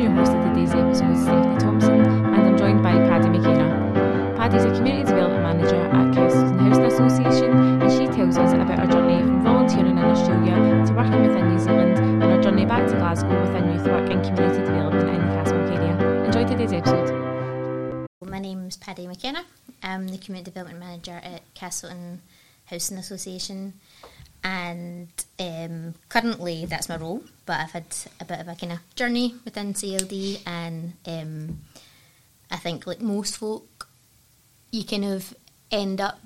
I'm your host of today's episode, Stephanie Thompson, and I'm joined by Paddy McKenna. Paddy's a Community Development Manager at Castleton Housing Association, and she tells us about her journey from volunteering in Australia to working within New Zealand and her journey back to Glasgow within youth work and community development in the Castlemilk area. Enjoy today's episode. My name's Paddy McKenna. I'm the Community Development Manager at Castleton Housing Association and um, currently that's my role but I've had a bit of a kind of journey within CLD and um, I think like most folk you kind of end up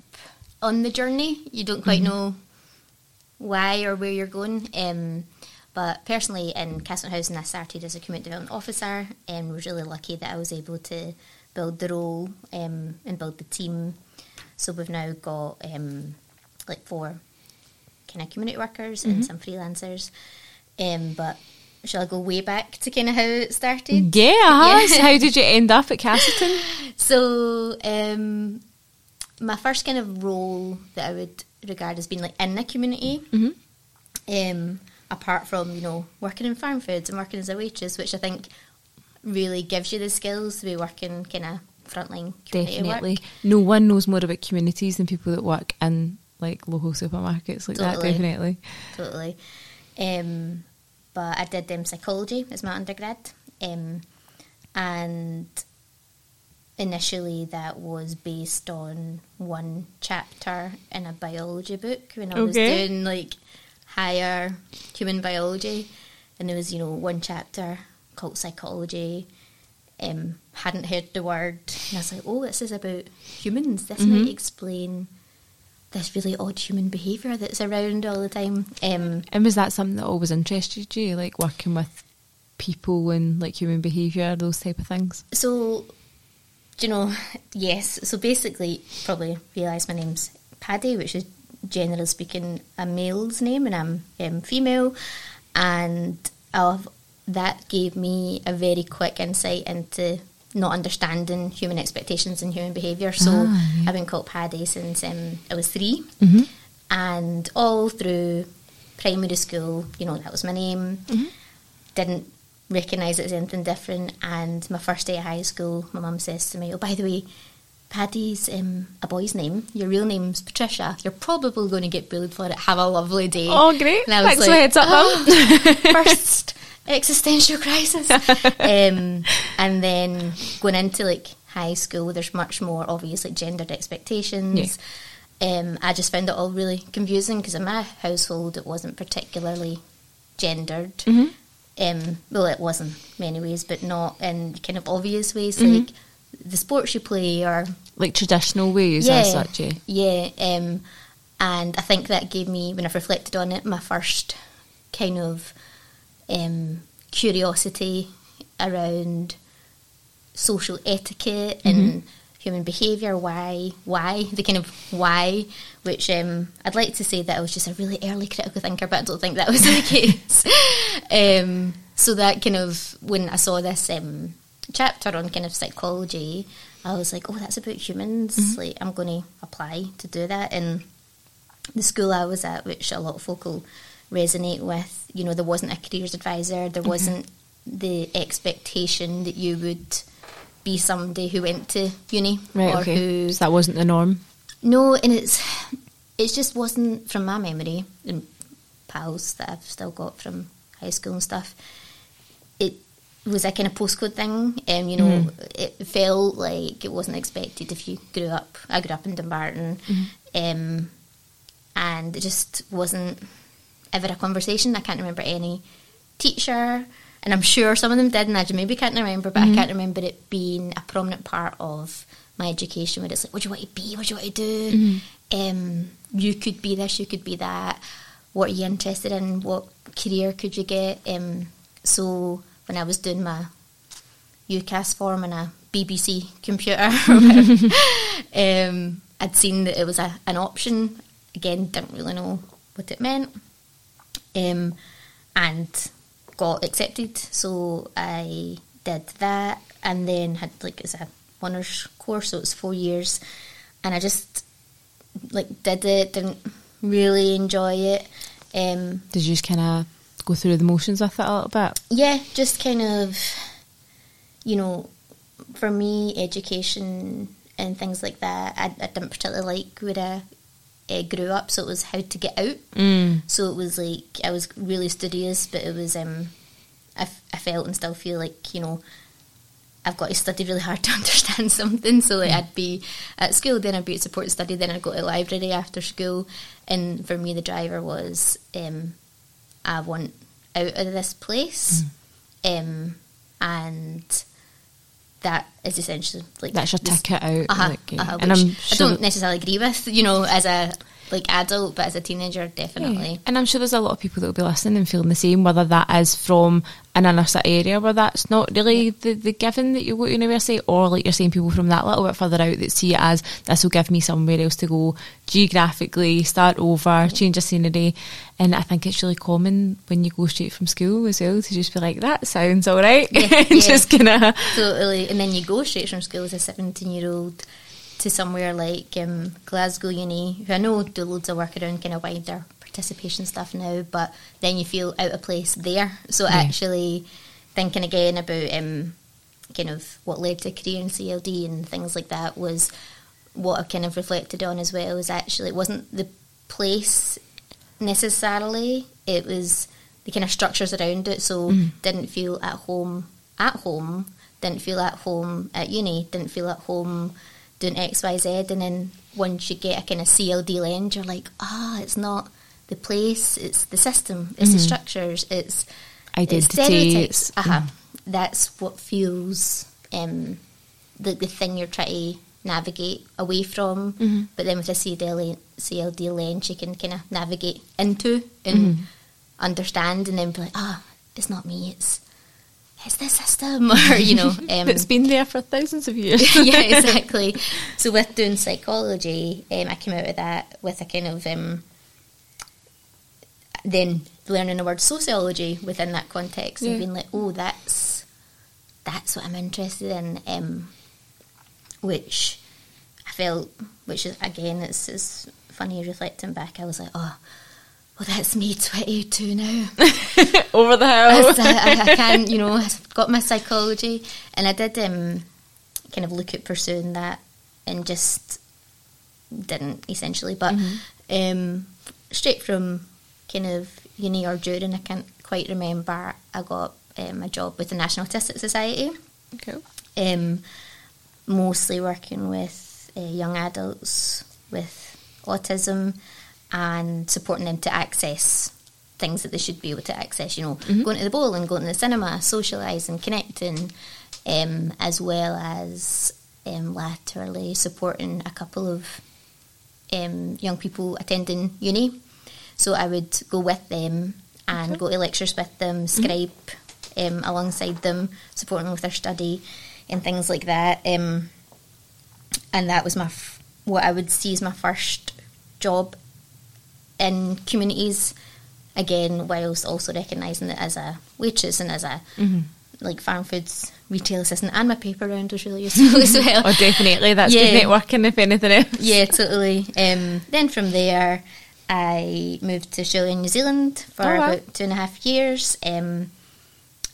on the journey you don't quite mm-hmm. know why or where you're going um, but personally in Castleton Housing I started as a community development officer and was really lucky that I was able to build the role um, and build the team so we've now got um, like four kind of community workers mm-hmm. and some freelancers. Um, but shall I go way back to kind of how it started? Yeah, yeah. how did you end up at Castleton? So, um, my first kind of role that I would regard as being like in the community, mm-hmm. um, apart from you know working in Farmfoods and working as a waitress, which I think really gives you the skills to be working kind of frontline Definitely, work. no one knows more about communities than people that work in like local supermarkets like totally. that definitely. Totally. Um, but I did um, psychology as my undergrad. Um, and initially that was based on one chapter in a biology book when I okay. was doing like higher human biology. And there was you know one chapter called psychology. Um, hadn't heard the word. And I was like oh this is about humans. This mm-hmm. might explain this really odd human behaviour that's around all the time. Um, and was that something that always interested you, like working with people and like human behaviour, those type of things? So, you know, yes. So basically, probably realise my name's Paddy, which is generally speaking a male's name, and I'm um, female, and I've, that gave me a very quick insight into not understanding human expectations and human behaviour. So ah, yeah. I've been called Paddy since um, I was 3 mm-hmm. and all through primary school, you know, that was my name. Mm-hmm. Didn't recognise it as anything different. And my first day of high school, my mum says to me, "Oh, by the way." Paddy's um, a boy's name. Your real name's Patricia. You're probably going to get bullied for it. Have a lovely day. Oh, great! And I was Thanks like, for heads up, oh, first existential crisis. um, and then going into like high school, there's much more obviously gendered expectations. Yeah. Um, I just found it all really confusing because in my household it wasn't particularly gendered. Mm-hmm. Um, well, it was in many ways, but not in kind of obvious ways mm-hmm. like the sports you play or like traditional ways yeah, as such. Yeah, yeah. Um, and I think that gave me, when I've reflected on it, my first kind of um, curiosity around social etiquette mm-hmm. and human behaviour. Why? Why? The kind of why, which um, I'd like to say that I was just a really early critical thinker, but I don't think that was the case. um, so that kind of when I saw this um, chapter on kind of psychology, I was like, oh, that's about humans. Mm-hmm. Like, I'm going to apply to do that. And the school I was at, which a lot of folk will resonate with. You know, there wasn't a careers advisor, there mm-hmm. wasn't the expectation that you would be somebody who went to uni. Right, okay. Who, so that wasn't the norm? No, and it's it just wasn't from my memory and pals that I've still got from high school and stuff. It was a kind of postcode thing, and um, you know, mm it felt like it wasn't expected if you grew up. I grew up in Dumbarton, mm-hmm. um, and it just wasn't ever a conversation. I can't remember any teacher, and I'm sure some of them did, and I maybe can't remember, but mm-hmm. I can't remember it being a prominent part of my education where it's like, what do you want to be? What do you want to do? Mm-hmm. Um, you could be this, you could be that. What are you interested in? What career could you get? Um, so when I was doing my UCAS form on a BBC computer, um, I'd seen that it was a, an option. Again, didn't really know what it meant um, and got accepted. So I did that, and then had like as a honours course, so it was four years, and I just like did it. Didn't really enjoy it. Um, did you just kind of go through the motions with it a little bit? Yeah, just kind of you know, for me, education and things like that, I, I didn't particularly like where I uh, grew up. So it was how to get out. Mm. So it was like I was really studious, but it was um, I, f- I felt and still feel like you know. I've got to study really hard to understand something. So like, I'd be at school, then I'd be at support study, then I'd go to the library after school. And for me, the driver was um, I want out of this place, um, and that is essentially like That's your this- ticket out. uh-huh, like, yeah. uh-huh, and I'm I don't necessarily agree with, you know, as a like adult, but as a teenager, definitely. Yeah. And I'm sure there's a lot of people that will be listening and feeling the same, whether that is from an inner city area where that's not really the, the given that you go to university, or like you're saying, people from that little bit further out that see it as this will give me somewhere else to go geographically, start over, change of scenery. And I think it's really common when you go straight from school as well to just be like, that sounds all right. Yeah, and yeah. just gonna. Totally. And then you go straight from school as a 17 year old to somewhere like um, Glasgow Uni, who I know do loads of work around kind of wider participation stuff now, but then you feel out of place there. So actually thinking again about um, kind of what led to a career in CLD and things like that was what I kind of reflected on as well is actually it wasn't the place necessarily, it was the kind of structures around it. So didn't feel at home at home, didn't feel at home at uni, didn't feel at home doing X, Y, Z, and then once you get a kind of CLD lens, you're like, ah, it's not the place, it's the system, it's the structures, it's Identity, it's uh-huh. That's what feels um, the the thing you're trying to navigate away from. Mm-hmm. But then with a CLD, CLD lens, you can kind of navigate into and understand, and then be like, ah, it's not me, it's it's the system, or you know, um, it's been there for thousands of years. yeah, exactly. So with doing psychology, um, I came out of that with a kind of um, then learning the word sociology within that context Yeah. and being like, oh, that's that's what I'm interested in, um, which I felt, which is again, it's, it's funny reflecting back. I was like, oh. Well, that's me, 22 now. Over the hill. As I, I can, you know, I've got my psychology, and I did um, kind of look at pursuing that, and just didn't essentially. But um, straight from kind of uni or during, I can't quite remember. I got um, a job with the National Autistic Society, Cool. um, mostly working with uh, young adults with autism and supporting them to access things that they should be able to access. You know, going to the bowling, going to the cinema, socialising, connecting, um, as well as um, laterally supporting a couple of um, young people attending uni. So I would go with them and go to lectures with them, Skype um, alongside them, supporting them with their study and things like that. Um, and that was my f- what I would see as my first job in communities. Again, whilst also recognising it as a waitress and as a like Farmfoods retail assistant, and my paper round was really useful as well. Oh, definitely. That's Yeah. good networking, if anything else. Yeah, totally. Um, then from there, I moved to Australia and New Zealand for Oh, wow. about two and a half years. Um,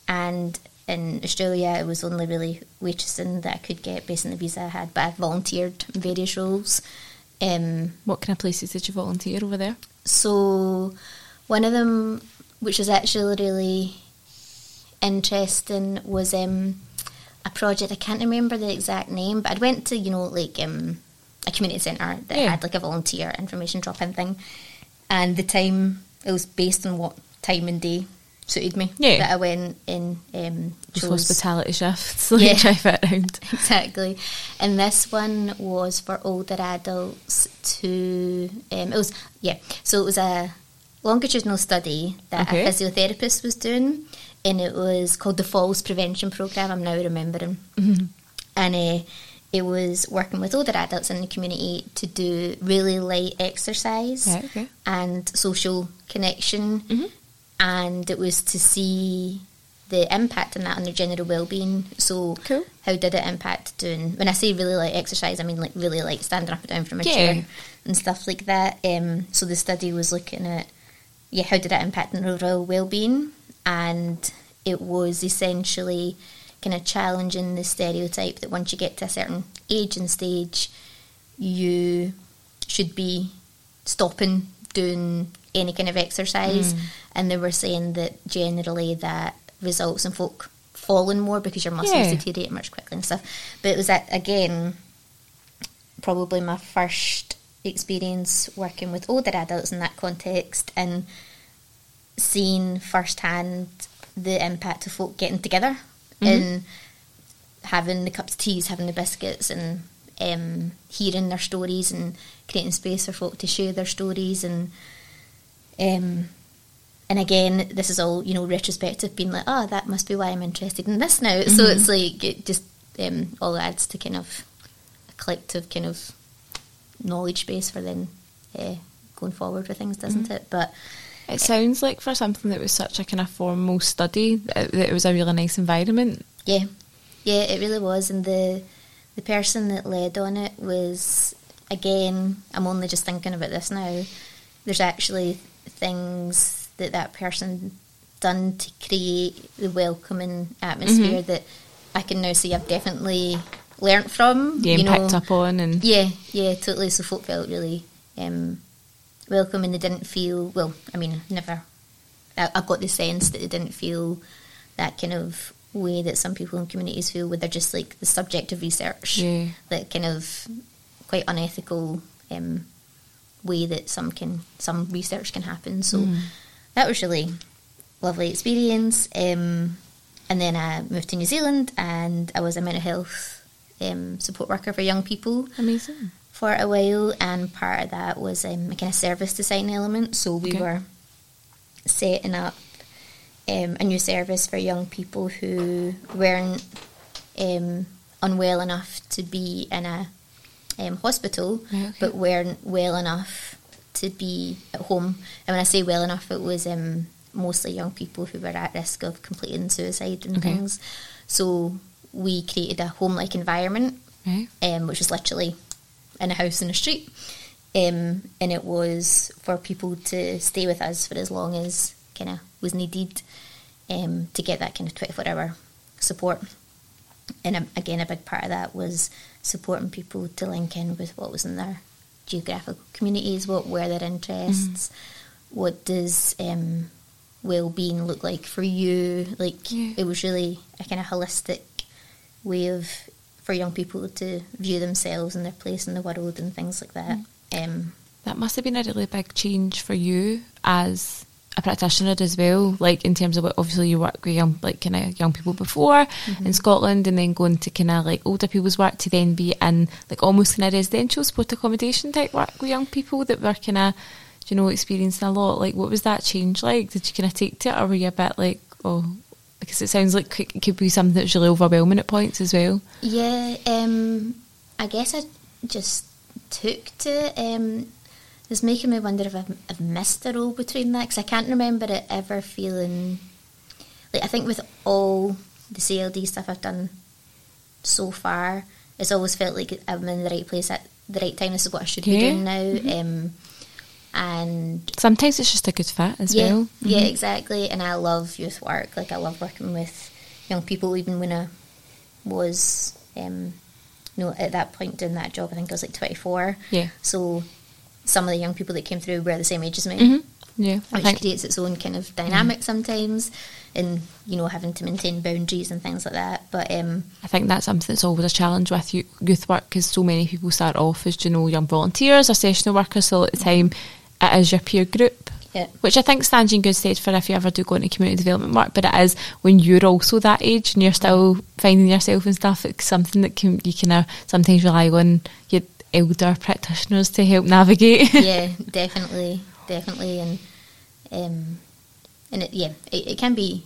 and in Australia, it was only really waitressing that I could get based on the visa I had, but I volunteered in various roles. Um, What kind of places did you volunteer over there? so one of them, which was actually really interesting, was um, a project. I can't remember the exact name, but I went to you know like um, a community centre that Yeah. had like a volunteer information drop in thing, and the time it was based on what time and day suited me. Yeah. that I went in. Um, Just chose- hospitality shifts, like Yeah. try fit around. exactly. And this one was for older adults to. Um, it was yeah. So it was a longitudinal study that Okay. a physiotherapist was doing, and it was called the Falls Prevention Program. I'm now remembering, and uh, it was working with older adults in the community to do really light exercise Right, okay. and social connection, Mm-hmm. and it was to see the impact on that on their general well-being. So, Cool. how did it impact doing? When I say really light exercise, I mean like really like standing up and down from a Yeah. chair and stuff like that. Um, so the study was looking at yeah, how did it impact on overall well-being, and it was essentially kind of challenging the stereotype that once you get to a certain age and stage, you should be stopping doing any kind of exercise. Mm. And they were saying that generally that results in folk falling more because your muscles Yeah. deteriorate much quickly and stuff. But it was that again, probably my first experience working with older adults in that context and seeing firsthand the impact of folk getting together and having the cups of teas, having the biscuits, and um, hearing their stories and creating space for folk to share their stories and um, and again, this is all you know retrospective, being like, oh, that must be why I'm interested in this now. So it's like it just um, all adds to kind of a collective kind of knowledge base for then uh, going forward with things, doesn't it? But It sounds like for something that was such a kind of formal study, that that it was a really nice environment. Yeah, yeah, it really was, and the the person that led on it was again. I'm only just thinking about this now. There's actually things that that person done to create the welcoming atmosphere that I can now see I've definitely learnt from. Yeah, you and know. picked up on and Yeah, yeah, totally. So folk felt really um, welcome, and they didn't feel. Well, I mean, never. I, I got the sense that they didn't feel that kind of way that some people in communities feel, where they're just like the subject of research, Yeah. that kind of quite unethical um, way that some can some research can happen. So that was really lovely experience. Um, and then I moved to New Zealand, and I was a mental health um, support worker for young people amazing. For a while, and part of that was um, a kind of service design element. So we Okay. were setting up um, a new service for young people who weren't um, unwell enough to be in a um, hospital, Right, okay. but weren't well enough to be at home. And when I say well enough, it was um, mostly young people who were at risk of completing suicide and Okay. things. So we created a home-like environment Right. um, which was literally in a house in a street. Um, and it was for people to stay with us for as long as kind of was needed um, to get that kind of 24 hour support. And um, again, a big part of that was supporting people to link in with what was in their geographical communities, what were their interests, what does um, well-being look like for you. Like Yeah. it was really a kind of holistic way of for young people to view themselves and their place in the world and things like that. Um, That must have been a really big change for you as a practitioner as well. Like in terms of what obviously you work with young, like kind of young people before in Scotland, and then going to kind of like older people's work to then be in like almost kind of residential sport accommodation type work with young people that were kind of, you know, experiencing a lot. Like, what was that change like? Did you kind of take to it, or were you a bit like, oh, because it sounds like it could be something that's really overwhelming at points as well. yeah, um, I guess I just took to it. Um, it's making me wonder if I've, I've missed a role between that because I can't remember it ever feeling like I think with all the CLD stuff I've done so far, it's always felt like I'm in the right place at the right time. This is what I should be doing now. Um, and Sometimes it's just a good fit as yeah, well. yeah, exactly. And I love youth work. Like I love working with young people. Even when I was, um, you know, at that point doing that job, I think I was like twenty four. Yeah. So some of the young people that came through were the same age as me, Mhm. Yeah, which think creates its own kind of dynamic sometimes, and you know having to maintain boundaries and things like that. But um, I think that's something that's always a challenge with youth work because so many people start off as you know young volunteers or sessional workers. So at the time, it is your peer group, yeah, which I think stands you in good stead for if you ever do go into community development work. But it is when you're also that age and you're still finding yourself and stuff. It's something that can you can uh, sometimes rely on your elder practitioners to help navigate. yeah, definitely, definitely, and um, and it, yeah, it, it can be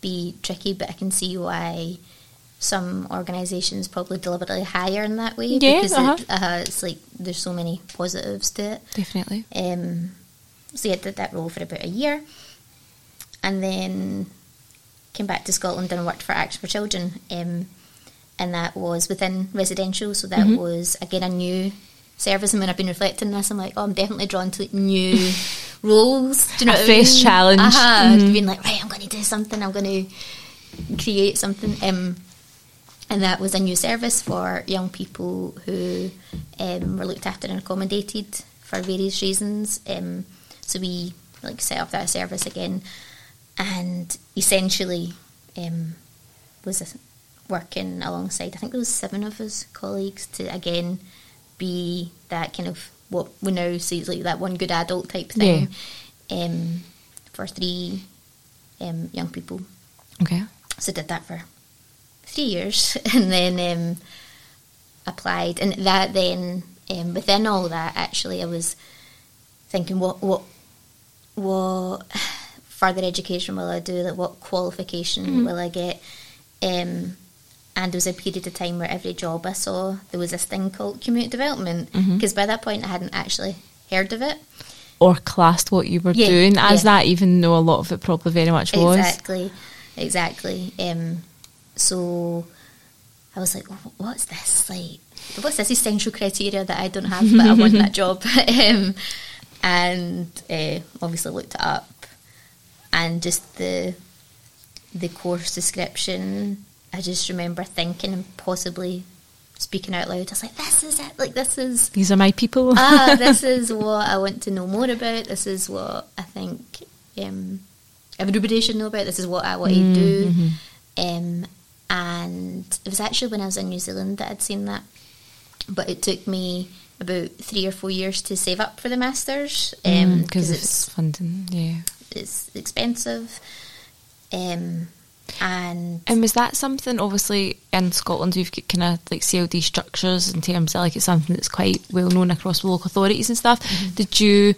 be tricky, but I can see why some organisations probably deliberately hire in that way Yeah, because uh-huh. it, uh, it's like there's so many positives to it. Definitely. Um, so yeah, I did that role for about a year, and then came back to Scotland and worked for Action for Children, um, and that was within residential. So that Mhm. was again a new service. And when I've been reflecting this, I'm like, oh, I'm definitely drawn to new roles. Do you know A what I fresh mean? challenge. Uh-huh. Mhm. Being like, right, I'm going to do something. I'm going to create something. Um, and that was a new service for young people who um, were looked after and accommodated for various reasons. Um, so we like set up that service again, and essentially um, was working alongside. I think there was seven of us colleagues to again be that kind of what we now see as like that one good adult type thing um, for three um, young people. Okay. So did that for three years, and then um, applied, and that then um, within all that, actually, I was thinking, what what what further education will I do? Like, what qualification will I get? Um, and there was a period of time where every job I saw, there was this thing called community development, because by that point I hadn't actually heard of it. Or classed what you were Yeah, doing as yeah. that, even though a lot of it probably very much was. Exactly, exactly. Um, so I was like, "Wh- what's this? Like, what's this essential criteria that I don't have, but I want that job? um, and uh, obviously looked it up, and just the the course description. I just remember thinking and possibly speaking out loud. I was like, "This is it! Like, this is." These are my people. ah, this is what I want to know more about. This is what I think um, everybody should know about. This is what I want to do. Um, and it was actually when I was in New Zealand that I'd seen that. But it took me about three or four years to save up for the masters um, Because because of it's funding, yeah. it's expensive. Um, and And was that something, obviously, in Scotland, you've got kind of like CLD structures in terms of like it's something that's quite well known across the local authorities and stuff. Did you,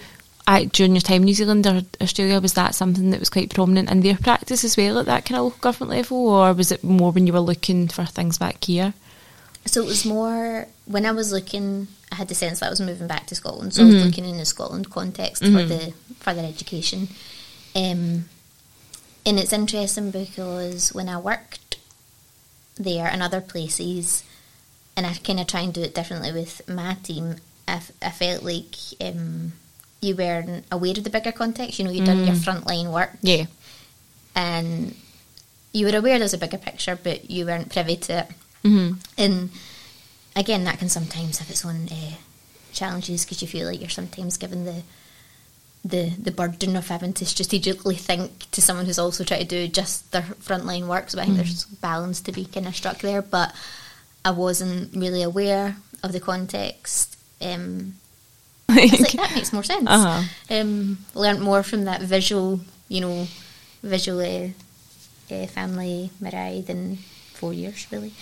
I, during your time in New Zealand or Australia, was that something that was quite prominent in their practice as well at that kind of local government level, or was it more when you were looking for things back here? So it was more when I was looking. I had the sense that I was moving back to Scotland, so I was looking in the Scotland context for the further education. Um, and it's interesting because when I worked there and other places, and I kind of try and do it differently with my team. I, f- I felt like um, you weren't aware of the bigger context. You know, you'd done your frontline work, Yeah. and you were aware there's a bigger picture, but you weren't privy to it. hmm And again, that can sometimes have its own uh, challenges because you feel like you're sometimes given the the the burden of having to strategically think to someone who's also trying to do just their frontline work. So I think there's balance to be kind of struck there, but I wasn't really aware of the context. Um, I like, that makes more sense. Uh-huh. Um, learned more from that visual, you know, visual uh, uh, family Mirai than four years really.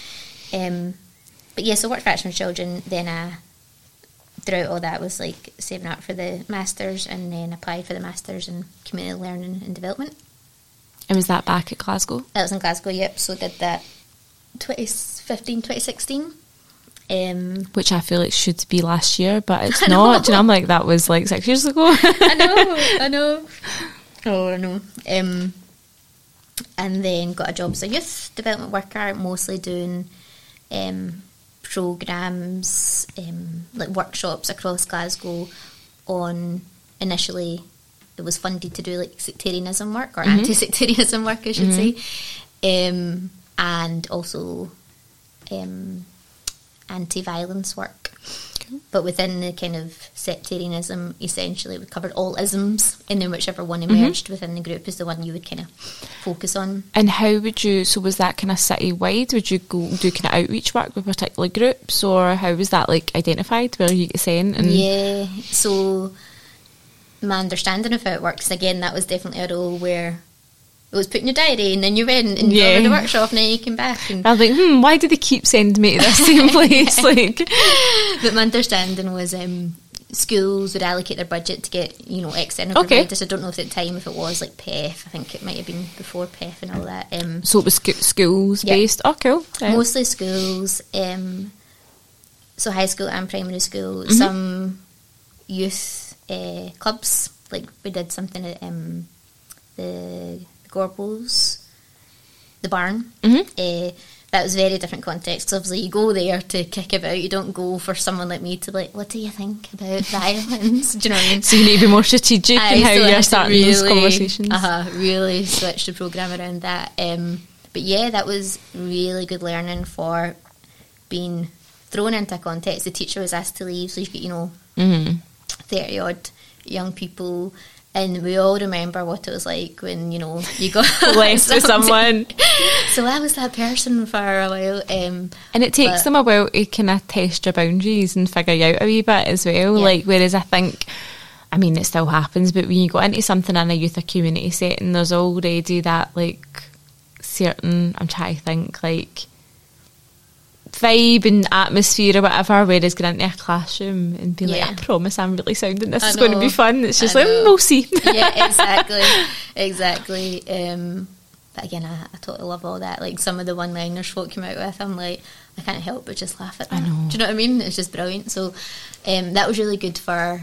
Um, but yeah, so worked for Action for Children. Then I, throughout all that, was like saving up for the masters, and then applied for the masters in community learning and development. And was that back at Glasgow? That was in Glasgow. Yep. So did that 2015, 2016. Um, Which I feel like should be last year, but it's not. You I'm like, that was like six years ago. I know, I know. Oh, I know. Um, and then got a job as a youth development worker, mostly doing um, programs, um, like workshops across Glasgow on initially it was funded to do like sectarianism work or anti-sectarianism work, I should say, um, and also um, anti-violence work. But within the kind of sectarianism, essentially, we covered all isms, and then whichever one mm-hmm. emerged within the group is the one you would kind of focus on. And how would you? So was that kind of city wide? Would you go do kind of outreach work with particular groups, or how was that like identified? Where you get sent? And Yeah, so my understanding of how it works, again, that was definitely a role where it was put in your diary, and then you went and you Yeah. to the workshop, and then you came back. And I was like, hmm, why do they keep sending me to the same place? Like, but my understanding was um, schools would allocate their budget to get you know external Okay. providers. I don't know if at the time if it was like PEF. I think it might have been before PEF and all that. Um, so it was sco- schools Yeah. based. Oh, cool. Right. mostly schools, um, so high school and primary school. Mm-hmm. Some youth uh, clubs, like we did something at um, the Gorbals, the barn. Mhm. Uh, that was very different context. obviously, you go there to kick about. You don't go for someone like me to like, what do you think about violence? Do you know what I mean? So you need to be more strategic in how so I you're starting those conversations. Uh-huh, really switch the program around that. Um, but yeah, that was really good learning for being thrown into a context. The teacher was asked to leave, so you've got, you know, Mm-hmm. 30 odd young people. And we all remember what it was like when, you know, you got Left with someone. So I was that person for a while. Um, And it takes But- them a while to kind of test your boundaries and figure you out a wee bit as well. Yeah. Like, whereas I think, I mean, it still happens, but when you go into something in a youth or community setting, there's already that, like, certain, I'm trying to think, like, vibe and atmosphere or whatever, whereas going into a classroom and being Yeah. like, I promise I'm really sounding, this is going to be fun. It's just like, "Mm, we'll see. yeah, exactly, exactly. Um, but again, I, I totally love all that. Like some of the one-liners folk came out with, I'm like, I can't help but just laugh at I know. Do you know what I mean? It's just brilliant. So um, that was really good for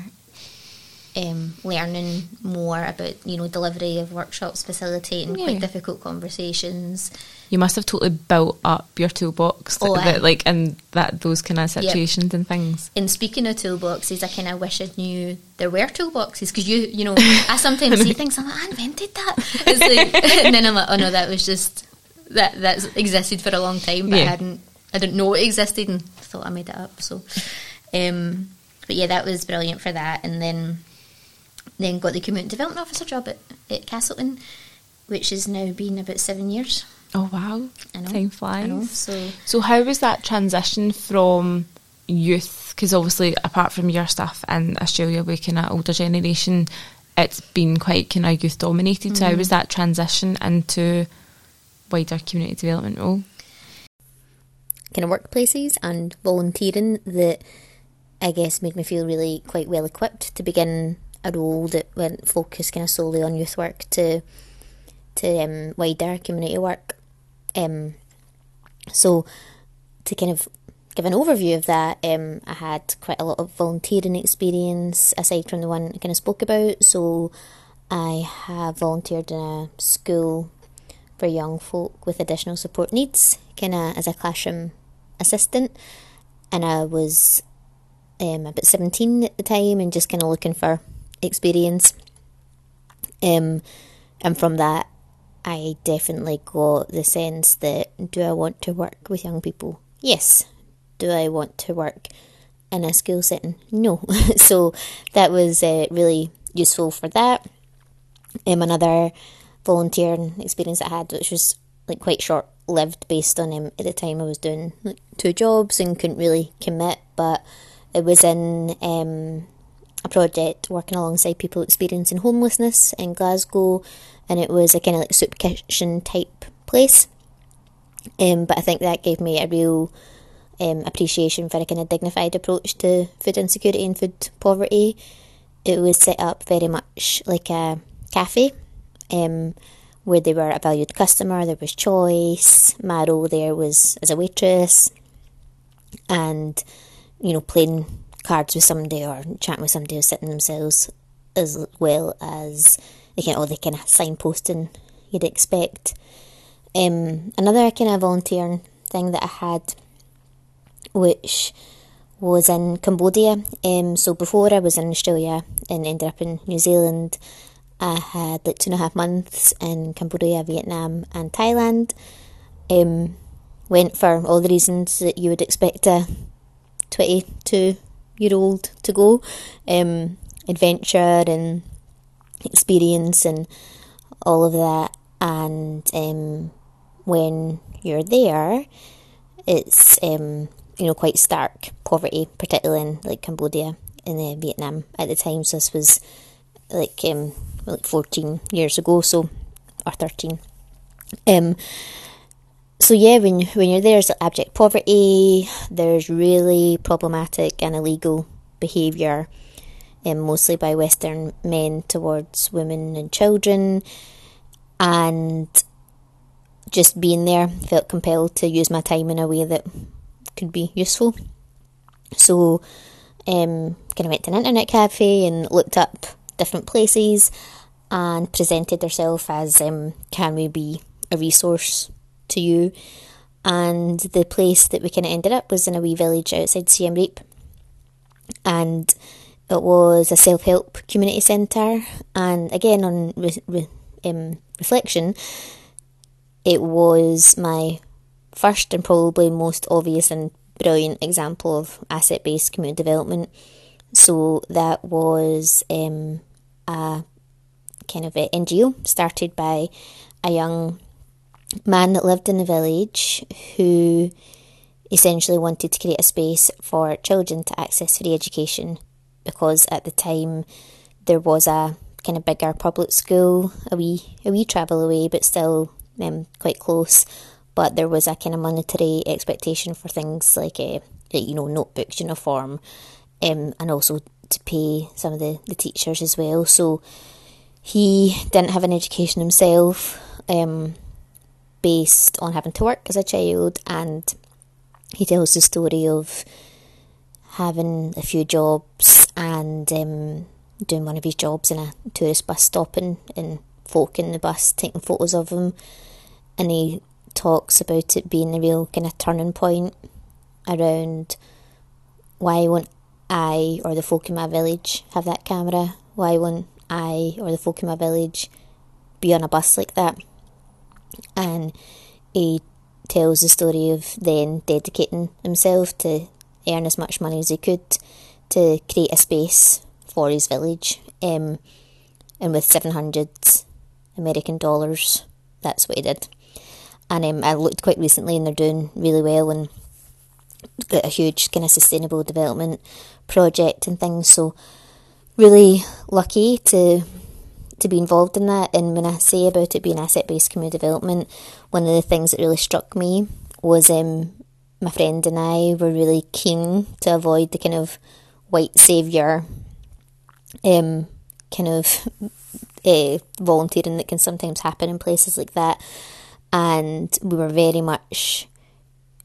um, learning more about you know delivery of workshops, facilitating Yeah. quite difficult conversations. You must have totally built up your toolbox, Oh, that, aye. like, in that those kind of Yep. situations and things. And speaking of toolboxes, I kind of wish I knew there were toolboxes because you, you know, I sometimes see things. I'm like, I invented that, like, and then I'm like, oh no, that was just that that's existed for a long time, but I hadn't, I didn't know it existed, and thought I made it up. So, um, but yeah, that was brilliant for that, and then then got the community development officer job at, at Castleton, which has now been about seven years. Oh wow, I know, time I flies. know. So So how was that transition from youth? Because obviously, apart from your stuff in Australia, with kind of older generation, it's been quite kind of youth dominated. So how was that transition into wider community development role? kind of workplaces and volunteering that I guess made me feel really quite well equipped to begin a role that went focused kind of solely on youth work to to um, wider community work. Um, so to kind of give an overview of that, um, I had quite a lot of volunteering experience aside from the one I kind of spoke about. So I have volunteered in a school for young folk with additional support needs, kind of as a classroom assistant, and I was um, about seventeen at the time, and just kind of looking for experience. Um, and from that, I definitely got the sense that do I want to work with young people? Yes. Do I want to work in a school setting? No. so that was uh, really useful for that. Um, another volunteering experience I had, which was like quite short lived, based on um, at the time I was doing like two jobs and couldn't really commit, but it was in um, a project working alongside people experiencing homelessness in Glasgow, and it was a kind of like soup kitchen type place. Um, but I think that gave me a real um, appreciation for a kind of dignified approach to food insecurity and food poverty. It was set up very much like a cafe, um, where they were a valued customer. There was choice. My role there was as a waitress, and you know playing cards with somebody or chatting with somebody who's sitting themselves, as well as the all the kind of signposting you'd expect. Um, another kind of volunteering thing that I had, which was in Cambodia. Um, so before I was in Australia and ended up in New Zealand, I had like two and a half months in Cambodia, Vietnam, and Thailand. Um, went for all the reasons that you would expect a 22 year old to go um, adventure and experience and all of that. And um, when you're there, it's um, you know quite stark poverty, particularly in like Cambodia and uh, Vietnam at the time. So this was like um, like 14 years ago, so or 13. Um, so yeah, when when you're there, there's abject poverty. There's really problematic and illegal behaviour, um, mostly by Western men towards women and children, and just being there felt compelled to use my time in a way that could be useful. So, um, kind of went to an internet cafe and looked up different places and presented herself as um, can we be a resource to you? And the place that we kind of ended up was in a wee village outside Siem Reap, and it was a self help community centre. And again, on re- re- um, reflection, it was my first and probably most obvious and brilliant example of asset based community development. So that was um, a kind of an NGO started by a young man that lived in the village who essentially wanted to create a space for children to access free education because at the time there was a kind of bigger public school a wee a wee travel away but still um, quite close. But there was a kind of monetary expectation for things like uh, you know notebooks uniform um, and also to pay some of the, the teachers as well. So he didn't have an education himself um, based on having to work as a child and he tells the story of having a few jobs and um, doing one of his jobs in a tourist bus stop and, folk in the bus taking photos of him and he talks about it being a real kind of turning point around why won't I or the folk in my village have that camera? Why won't I or the folk in my village be on a bus like that. And he tells the story of then dedicating himself to earn as much money as he could to create a space for his village. Um, and with 700 American dollars, that's what he did. And um, I looked quite recently and they're doing really well and got a huge kind of sustainable development project and things. So really lucky to to be involved in that. And when I say about it being asset based community development, one of the things that really struck me was um, my friend and I were really keen to avoid the kind of white saviour um, kind of uh, volunteering that can sometimes happen in places like that. And we were very much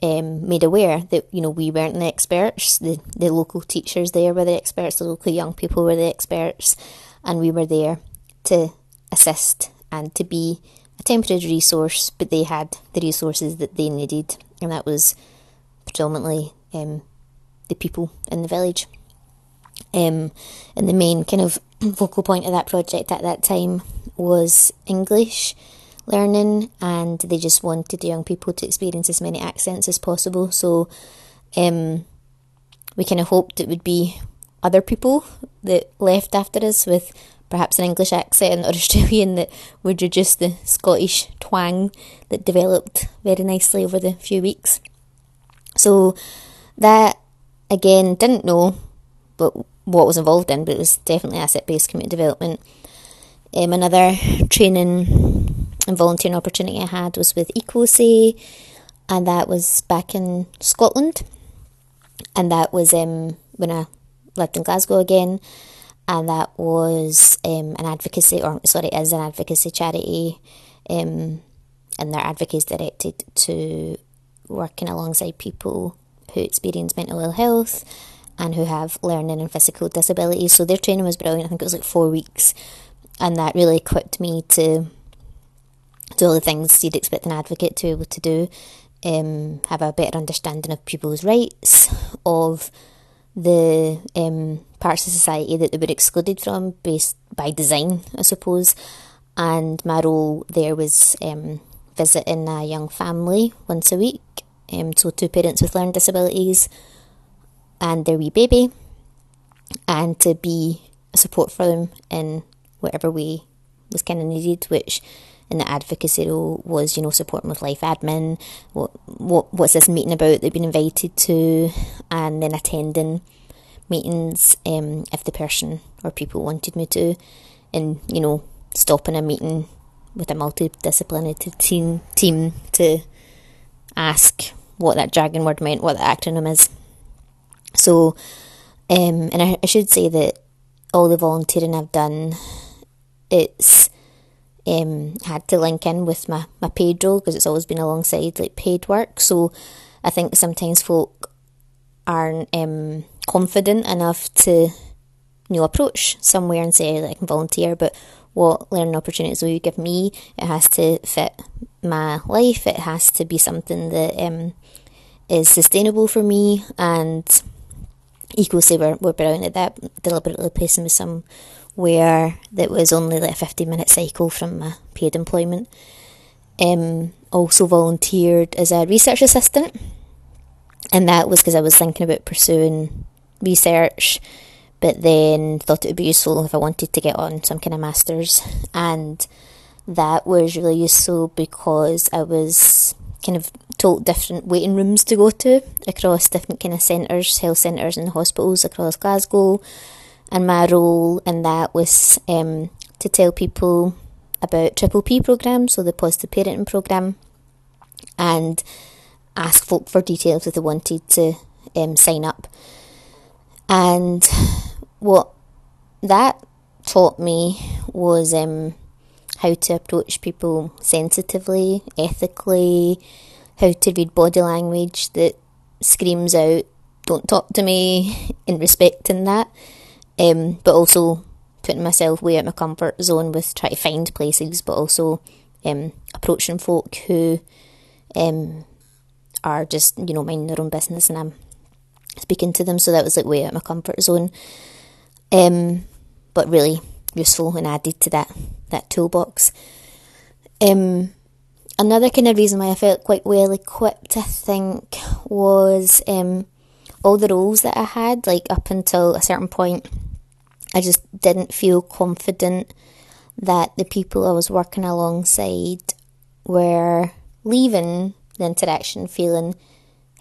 um, made aware that you know we weren't the experts. The the local teachers there were the experts. The local young people were the experts, and we were there to assist and to be a temporary resource. But they had the resources that they needed, and that was predominantly um, the people in the village. Um, and the main kind of focal point of that project at that time was English learning, and they just wanted the young people to experience as many accents as possible. So um, we kind of hoped it would be other people that left after us with perhaps an English accent or Australian that would reduce the Scottish twang that developed very nicely over the few weeks. So that again didn't know but what was involved in, but it was definitely asset based community development. Um, another training and volunteering opportunity I had was with EcoSay, and that was back in Scotland. And that was um, when I lived in Glasgow again, and that was um, an advocacy, or sorry, is an advocacy charity, um, and their advocacy is directed to working alongside people who experience mental ill health and who have learning and physical disabilities. So their training was brilliant. I think it was like four weeks, and that really equipped me to do all the things you'd expect an advocate to be able to do, um, have a better understanding of people's rights, of the um, parts of society that they were excluded from based by design, I suppose. And my role there was um, visiting a young family once a week, um, so two parents with learning disabilities and their wee baby, and to be a support for them in whatever way was kind of needed, which in the advocacy role was, you know, supporting with life admin, what, what what's this meeting about they've been invited to, and then attending meetings um, if the person or people wanted me to, and you know, stopping a meeting with a multidisciplinary team team to ask what that dragon word meant, what the acronym is. So, um, and I, I should say that all the volunteering I've done, it's um, had to link in with my, my paid role because it's always been alongside like paid work. So I think sometimes folk aren't um, confident enough to you know approach somewhere and say like, I can volunteer, but what learning opportunities will you give me? It has to fit my life. It has to be something that um, is sustainable for me and EcoSay were, were brilliant at that, deliberately placing me some where that was only like a 15 minute cycle from my paid employment. Um, also volunteered as a research assistant, and that was because I was thinking about pursuing research, but then thought it would be useful if I wanted to get on some kind of masters, and that was really useful because I was kind of told different waiting rooms to go to across different kind of centres, health centres and hospitals across Glasgow. And my role in that was um, to tell people about Triple P programme, so the positive parenting programme, and ask folk for details if they wanted to um, sign up. And what that taught me was um, how to approach people sensitively, ethically, how to read body language that screams out, don't talk to me, in respecting that, um, but also putting myself way out of my comfort zone with trying to find places, but also um, approaching folk who um, are just, you know, minding their own business and I'm speaking to them. So that was like way out of my comfort zone. Um, but really useful and added to that, that toolbox. Um, another kind of reason why I felt quite well equipped, I think, was um, all the roles that I had, like up until a certain point, I just didn't feel confident that the people I was working alongside were leaving the interaction feeling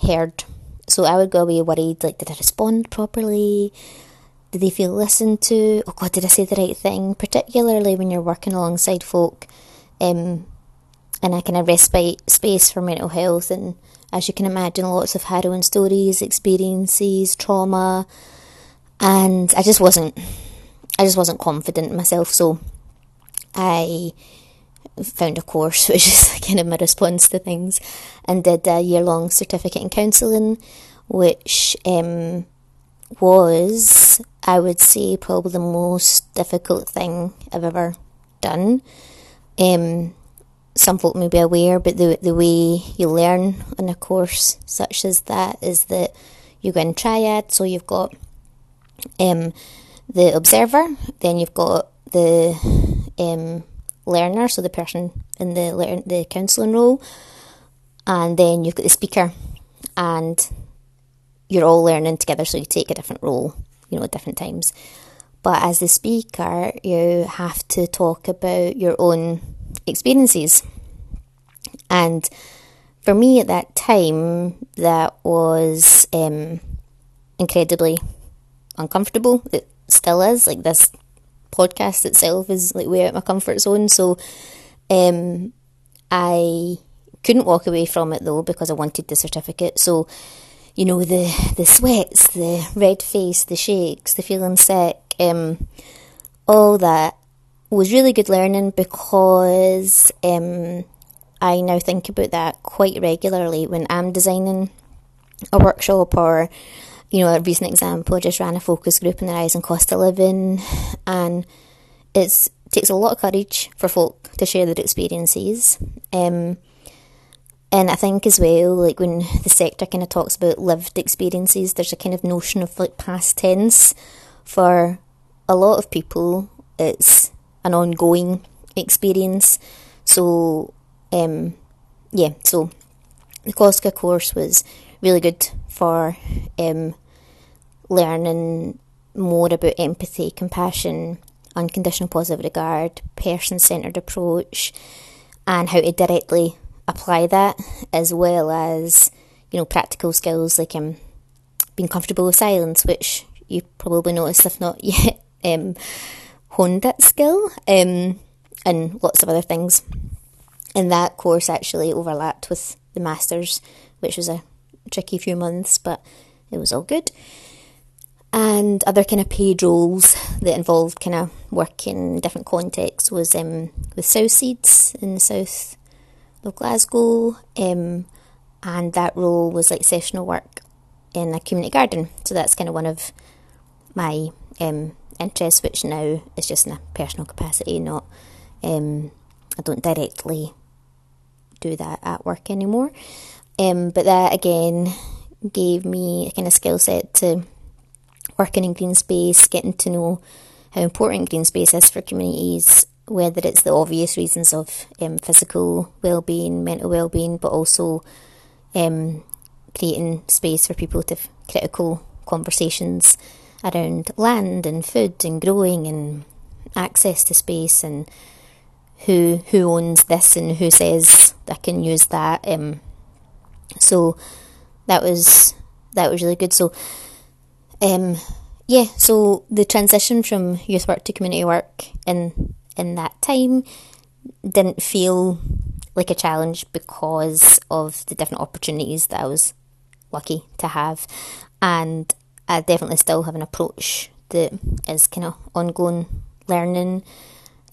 heard. So I would go away worried, like, did I respond properly? Did they feel listened to? Oh God, did I say the right thing? Particularly when you're working alongside folk um, in a kind of respite space for mental health. And as you can imagine, lots of harrowing stories, experiences, trauma. And I just wasn't, I just wasn't confident in myself. So I found a course, which is kind of my response to things, and did a year long certificate in counselling, which um, was, I would say, probably the most difficult thing I've ever done. Um, some folk may be aware, but the the way you learn in a course such as that is that you go in triad. So you've got um, the observer, then you've got the um, learner, so the person in the the counselling role, and then you've got the speaker, and you're all learning together. So you take a different role, you know, at different times. But as the speaker, you have to talk about your own experiences. And for me at that time, that was um, incredibly uncomfortable. It still is. Like this podcast itself is like way out my comfort zone. So um, I couldn't walk away from it though because I wanted the certificate. So you know the the sweats, the red face, the shakes, the feeling sick, um, all that was really good learning because um, I now think about that quite regularly when I'm designing a workshop or you know a recent example I just ran a focus group on the rising cost of living and it's it takes a lot of courage for folk to share their experiences. Um, and I think as well like when the sector kind of talks about lived experiences there's a kind of notion of like past tense for a lot of people it's an ongoing experience. So, um, yeah, so the COSCA course was really good for um, learning more about empathy, compassion, unconditional positive regard, person centered approach, and how to directly apply that, as well as you know practical skills like um, being comfortable with silence, which you probably noticed if not yet um, honed that skill um, and lots of other things. And that course actually overlapped with the Masters, which was a tricky few months, but it was all good. And other kind of paid roles that involved kind of work in different contexts was um, with South Seeds in the south Glasgow, um, and that role was like sessional work in a community garden. So that's kind of one of my um, interest, which now is just in a personal capacity, not um, I don't directly do that at work anymore. Um, but that again gave me a kind of skill set to working in green space, getting to know how important green space is for communities, whether it's the obvious reasons of um, physical well-being, mental well-being, but also um, creating space for people to have critical conversations around land and food and growing and access to space and who who owns this and who says I can use that. Um, so that was that was really good. So um, yeah, so the transition from youth work to community work in in that time didn't feel like a challenge because of the different opportunities that I was lucky to have, and I definitely still have an approach that is kind of ongoing learning.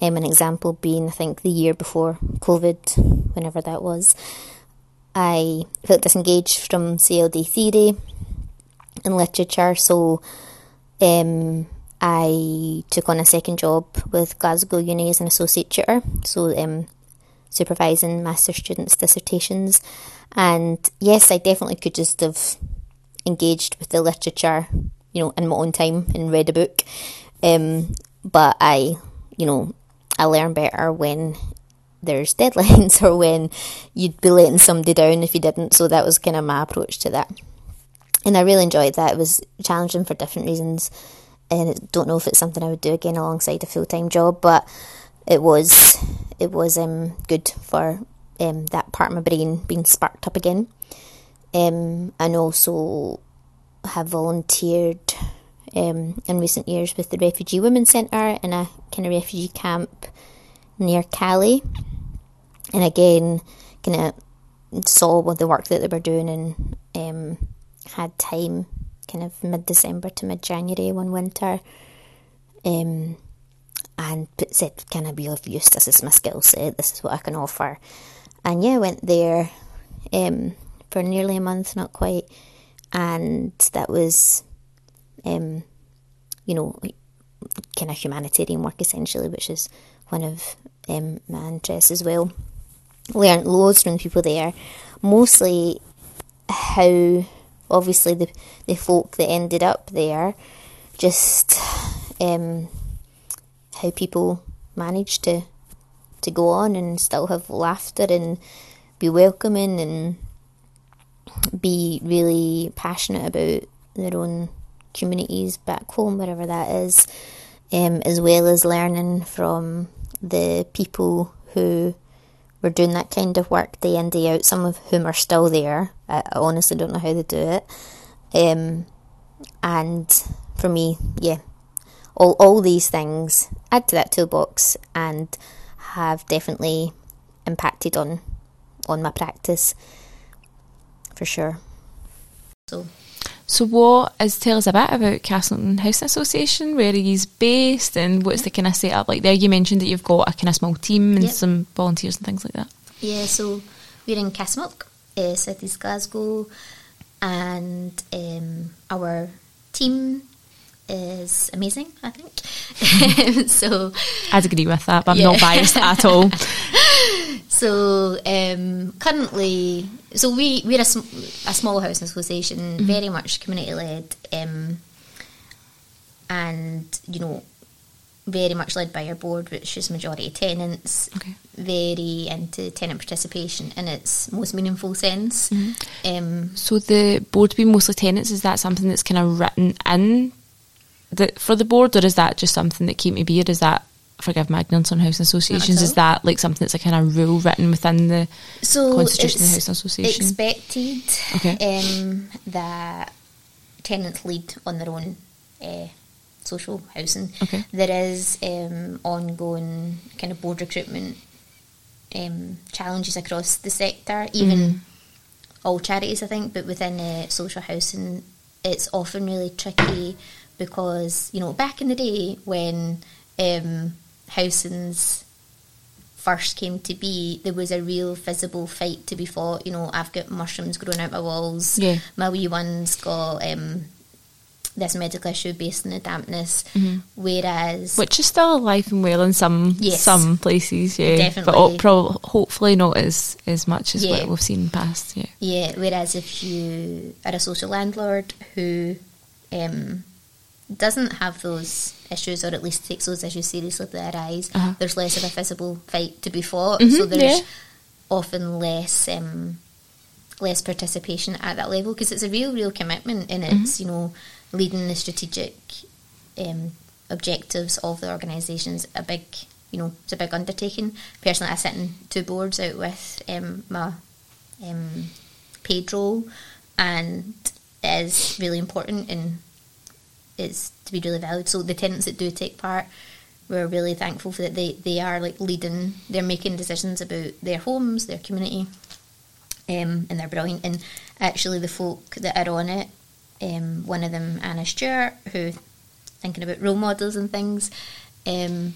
Um, an example being, I think, the year before COVID, whenever that was, I felt disengaged from CLD theory and literature, so um, I took on a second job with Glasgow Uni as an associate tutor, so um, supervising master students' dissertations. And yes, I definitely could just have engaged with the literature, you know, in my own time and read a book. Um, but I, you know, I learn better when there's deadlines or when you'd be letting somebody down if you didn't. So that was kind of my approach to that. And I really enjoyed that. It was challenging for different reasons. And don't know if it's something I would do again alongside a full time job, but it was it was um, good for um, that part of my brain being sparked up again. Um, and also have volunteered um, in recent years with the Refugee Women's Centre in a kind of refugee camp near Calais. And again, kind of saw what the work that they were doing and um, had time kind of mid December to mid January one winter. Um, and said, Can I be of use? This is my skill set, this is what I can offer. And yeah, went there um, for nearly a month, not quite. And that was, um, you know, kind of humanitarian work essentially, which is one of um, my interests as well. Learned loads from the people there, mostly how obviously the the folk that ended up there, just um, how people managed to to go on and still have laughter and be welcoming and be really passionate about their own communities back home, wherever that is, um, as well as learning from the people who were doing that kind of work day in, day out, some of whom are still there. I, I honestly don't know how they do it. Um, and for me, yeah, all, all these things add to that toolbox and have definitely impacted on on my practice for sure. So so what is tell us a bit about Cassiltoun Housing Association, where are you based and what's the kind of setup like there? You mentioned that you've got a kind of small team and yep. some volunteers and things like that. Yeah, so we're in Castlemilk, uh, South East Glasgow and um, our team is amazing, I think. so I'd agree with that, but I'm yeah. not biased at all. so um, currently, so we we're a, sm- a small housing association, mm-hmm. very much community led, um, and you know, very much led by our board, which is majority tenants. Okay. Very into tenant participation in its most meaningful sense. Mm-hmm. Um, so the board being mostly tenants is that something that's kind of written in the, for the board, or is that just something that came to be, or is that forgive my ignorance on housing associations? Is that like something that's a kind of rule written within the so constitution of the housing association? Expected okay. um, that tenants lead on their own uh, social housing. Okay. There is um, ongoing kind of board recruitment um, challenges across the sector, even mm. all charities, I think, but within uh, social housing, it's often really tricky because you know back in the day when um, housings first came to be, there was a real visible fight to be fought. You know, I've got mushrooms growing out my walls. Yeah. My wee one's got um, this medical issue based on the dampness. Mm-hmm. Whereas, which is still alive and well in some yes, some places, yeah, definitely. but pro- hopefully not as as much as yeah. what we've seen in the past. Yeah. Yeah. Whereas if you are a social landlord who um, doesn't have those issues, or at least takes those issues seriously that arise, Uh-huh. there's less of a visible fight to be fought. Mhm, so there's yeah. often less um, less participation at that level because it's a real, real commitment, and Mm-hmm. it's you know leading the strategic um, objectives of the organisation is a big, you know, it's a big undertaking. Personally, I sit in two boards out with um, my um, paid role, and it is really important and it's to be really valued. So the tenants that do take part, we're really thankful for that. They they are like leading. They're making decisions about their homes, their community, um, and they're brilliant. And actually, the folk that are on it, um, one of them, Anna Stewart, who thinking about role models and things. Um,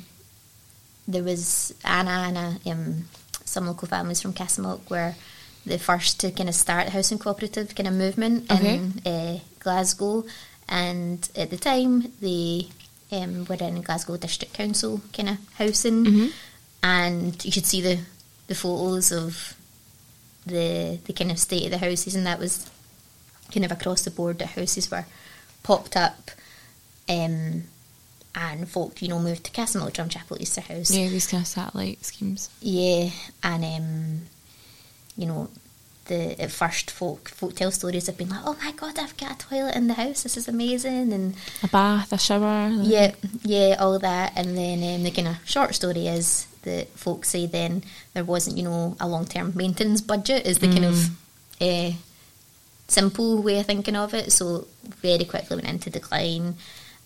there was Anna and um, some local families from Castlemilk were the first to kind of start the housing cooperative kind of movement in uh, Glasgow, and at the time they um, were in Glasgow District Council kind of housing, Mhm. and you could see the the photos of the the kind of state of the houses, and that was kind of across the board. The houses were popped up. Um, and folk, you know, moved to Castlemilk, Drumchapel, Easter House. Yeah, these kind of satellite schemes. Yeah, and um, you know, the at first folk folk tell stories have been like, "Oh my god, I've got a toilet in the house. This is amazing," and A bath, a shower. like- yeah, yeah, all that. And then um, the kind of short story is that folks say then there wasn't, you know, a long term maintenance budget. Is the kind of uh, simple way of thinking of it. So very quickly went into decline.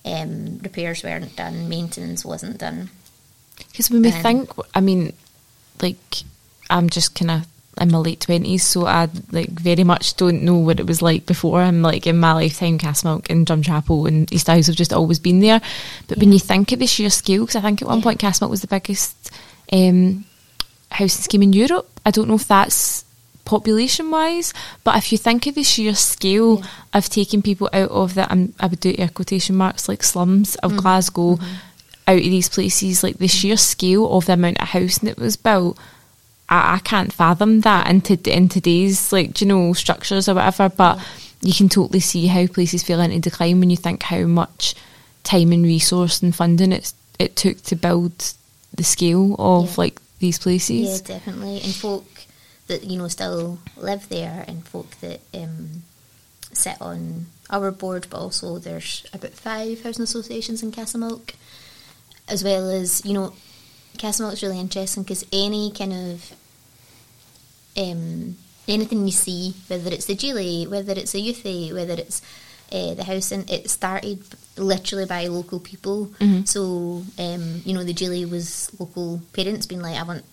Um, repairs weren't done, maintenance wasn't done. Because when we Um, think, I mean, like, I'm just kind of in my late twenties, so I like very much don't know what it was like before. I'm like in my lifetime, Castlemilk and Drumchapel and East House have just always been there. But when you think of the sheer scale, because I think at one Yeah. point Castlemilk was the biggest um, housing scheme in Europe. I don't know if that's population wise, but if you think of the sheer scale Yeah. of taking people out of the, um, I would do air quotation marks like slums Mm-hmm. of Glasgow out of these places, like the sheer scale of the amount of housing that was built, I, I can't fathom that in, to, in today's like you know structures or whatever. But you can totally see how places feel into decline when you think how much time and resource and funding it it took to build the scale of Yeah. like these places. Yeah, definitely. And folk that you know still live there, and folk that um, sit on our board, but also there's about five housing associations in Castlemilk, as well as you know, Castlemilk's really interesting because any kind of um, anything you see, whether it's the Jeely, whether it's a Youthy, whether it's uh, the housing, it started literally by local people. Mhm. So, um, you know, the Jeely was local parents being like, I want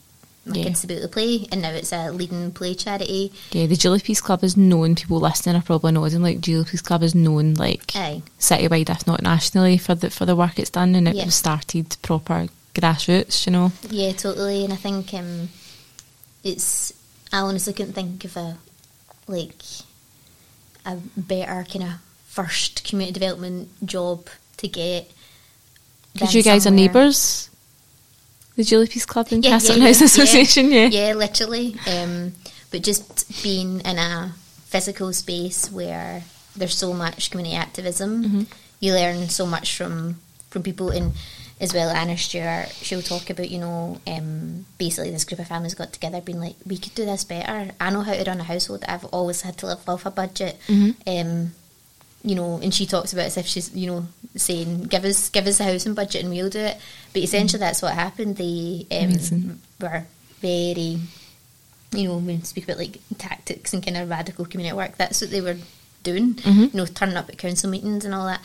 my Yeah. kids to be able to play, and now it's a leading play charity. Yeah, the Piece Club is known. People listening are probably nodding. Like Jeely Piece Club is known, like Aye. citywide, if not nationally, for the for the work it's done, and it Yeah. was started proper grassroots. You know. Yeah, totally. And I think um, it's. I honestly couldn't think of a like a better kind of first community development job to get. Because you guys are neighbours. The Jeely Piece Club and Yeah, Castle yeah, House yeah, Association, yeah. Yeah, literally. Um, but just being in a physical space where there's so much community activism, Mm-hmm. you learn so much from from people. And as well, Anna Stewart, she'll talk about you know um, basically this group of families got together, being like, we could do this better. I know how to run a household. I've always had to live off a budget. Mhm. Um, you know, and she talks about it as if she's, you know, saying, "Give us, give us a housing budget, and we'll do it." But essentially, that's what happened. They um, were very, you know, when we speak about like tactics and kind of radical community work, that's what they were doing. Mhm. You know, turning up at council meetings and all that,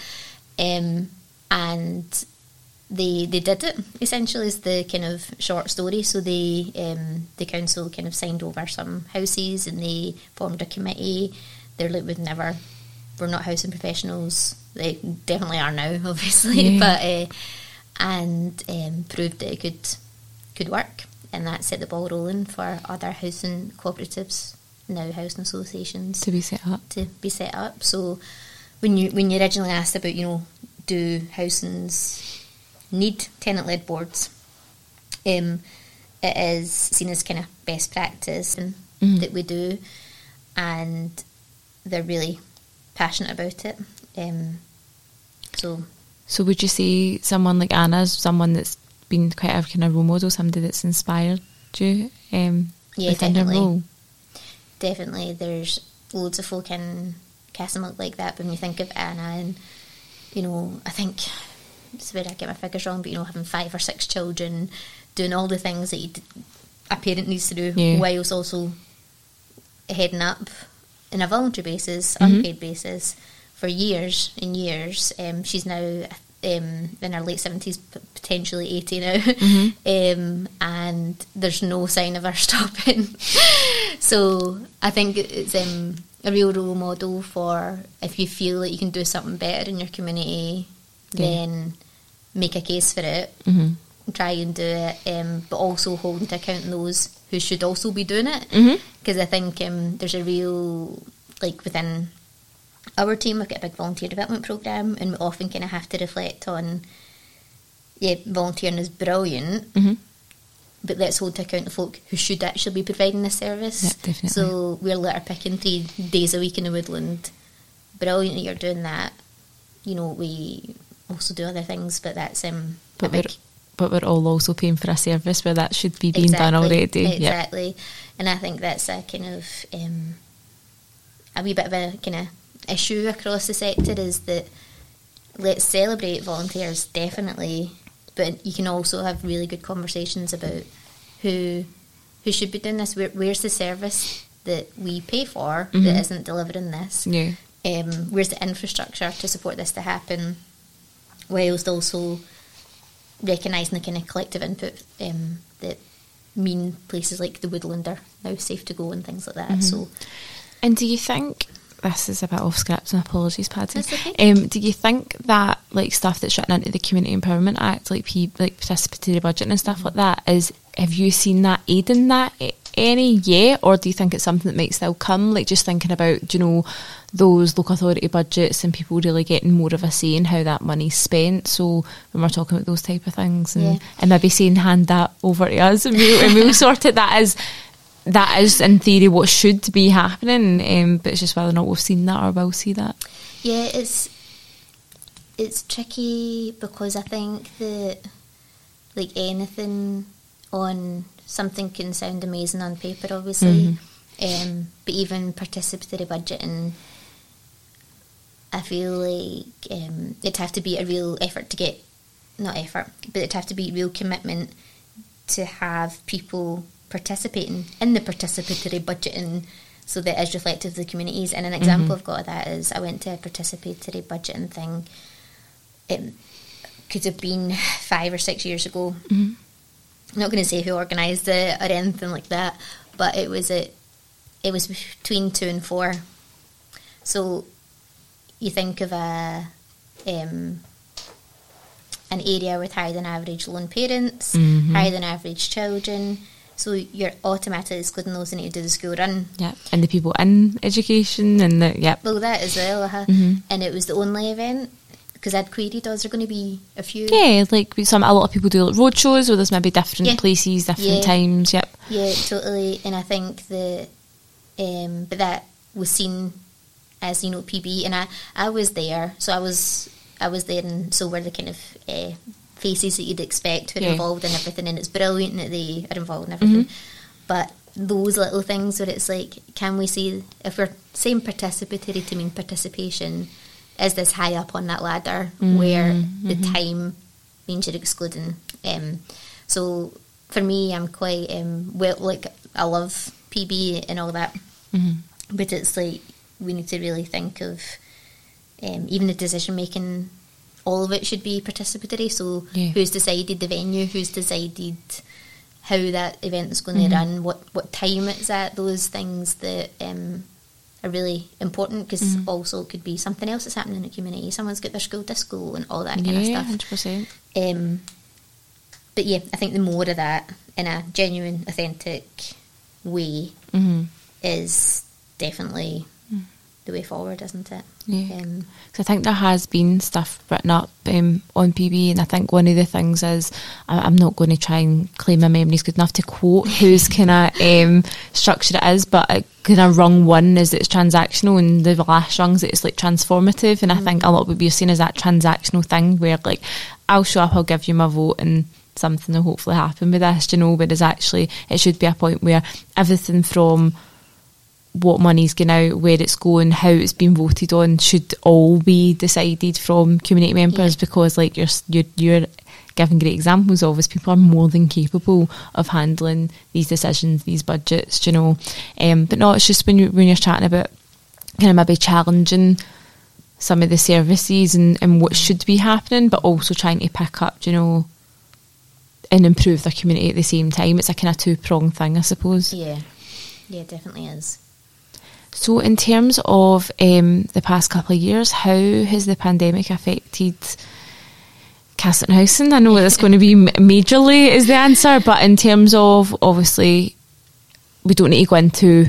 um, and they they did it essentially is the kind of short story. So they um, the council kind of signed over some houses and they formed a committee. They're like we've never we're not housing professionals. They definitely are now, obviously, Yeah. but uh, and um, proved that it could could work, and that set the ball rolling for other housing cooperatives, now housing associations To be set up. to be set up. So when you when you originally asked about you know do housings need tenant led boards, um, it is seen as kind of best practice Mhm. that we do, and they're really passionate about it. Um, so So would you say someone like Anna's someone that's been quite a kind of role model, somebody that's inspired you um, Yeah, within definitely. role? definitely there's loads of folk in Castlemilk like that. But when you think of Anna and you know, I think it's where I get my figures wrong, but you know, having five or six children, doing all the things that you d- a parent needs to do, Yeah. whilst also heading up in a voluntary basis, Mhm. unpaid basis, for years and years. Um, she's now um, in her late seventies, potentially eighty now, um, and there's no sign of her stopping. so I think it's um, a real role model for if you feel that you can do something better in your community, Yeah. then make a case for it hmm try and do it, um, but also holding to account those who should also be doing it. Because I think um, there's a real, like within our team, we've got a big volunteer development program, and we often kind of have to reflect on, yeah, volunteering is brilliant, hmm but let's hold to account the folk who should actually be providing this service. Yeah. So we're litter picking three days a week in the woodland. Brilliant that you're doing that. You know, we also do other things, but that's um, But a big but we're all also paying for a service where that should be being done already. Yep. Exactly. And I think that's a kind of um, a wee bit of a kind of issue across the sector is that let's celebrate volunteers definitely, but you can also have really good conversations about who who should be doing this. Where, where's the service that we pay for Mhm. that isn't delivering this? Yeah. um, where's the infrastructure to support this to happen, whilst also recognising the kind of collective input um, that mean places like the woodland are now safe to go and things like that. Mm-hmm. So And do you think this is a bit off script and apologies, Paddy? Okay. Um, do you think that like stuff that's written into the Community Empowerment Act, like P, like participatory budget and stuff like that, is have you seen that aiding that a- any yet, or do you think it's something that might still come? Like just thinking about, you know, those local authority budgets and people really getting more of a say in how that money's spent. So when we're talking about those type of things, and, Yeah. and maybe saying hand that over to us, and we'll, and we'll sort it. That is that is in theory what should be happening, um, but it's just whether or not we've seen that or will see that. yeah, it's it's tricky because I think that like anything on something can sound amazing on paper, obviously, um, but even participatory budgeting. I feel like um, it'd have to be a real effort to get, not effort, but it'd have to be real commitment to have people participating in the participatory budgeting so that is reflective of the communities. And an example I've got of that is I went to a participatory budgeting thing. It could have been five or six years ago. I'm not going to say who organised it or anything like that, but it was at, it was between two and four. So you think of a um, an area with higher than average lone parents, Mhm. higher than average children. So you're automatically excluding those who need to do the school run. Yeah, and the people in education and the yep. Well, that as well, uh Mhm. and it was the only event because I'd queried, "Was there going to be a few?" Yeah, like some a lot of people do like road shows where there's maybe different Yeah. places, different Yeah. times. Yep. Yeah, totally. And I think that, um, but that was seen as you know PB, and I I was there, so I was I was there, and so were the kind of uh, faces that you'd expect who are Yeah. involved in everything, and it's brilliant that they are involved in everything. But those little things where it's like, can we see if we're saying participatory to mean participation? Is this high up on that ladder where the time means you're excluding? Um, so for me, I'm quite um, well. Like I love PB and all that, Mhm. but it's like we need to really think of um, even the decision making. All of it should be participatory. So Yeah. who's decided the venue? Who's decided how that event is going to run? What what time it's at? Those things that um, are really important because also it could be something else that's happening in the community. Someone's got their school disco and all that kind of Yeah, stuff. hundred percent. Um, but yeah, I think the more of that in a genuine, authentic way Mhm. is definitely the way forward, isn't it? Yeah. Um, So I think there has been stuff written up um, on PB, and I think one of the things is I- I'm not going to try and claim my memory's good enough to quote whose kind of um, structure it is, but kind of rung one is it's transactional, and the last rungs it's like transformative. And I think a lot would be seen as that transactional thing where like I'll show up, I'll give you my vote, and something will hopefully happen with this, you know. Whereas actually it should be a point where everything from what money's going out, where it's going, how it's been voted on should all be decided from community members Yeah. because like you're, you're you're giving great examples of is people are more than capable of handling these decisions, these budgets, you know. Um, but no, it's just when you when you're chatting about kind of maybe challenging some of the services and, and what should be happening, but also trying to pick up, you know, and improve the community at the same time. It's a kind of two pronged thing, I suppose. yeah, yeah, it definitely is. So, in terms of um, the past couple of years, how has the pandemic affected Cassiltoun Housing? I know that's going to be majorly is the answer, but in terms of obviously, we don't need to go into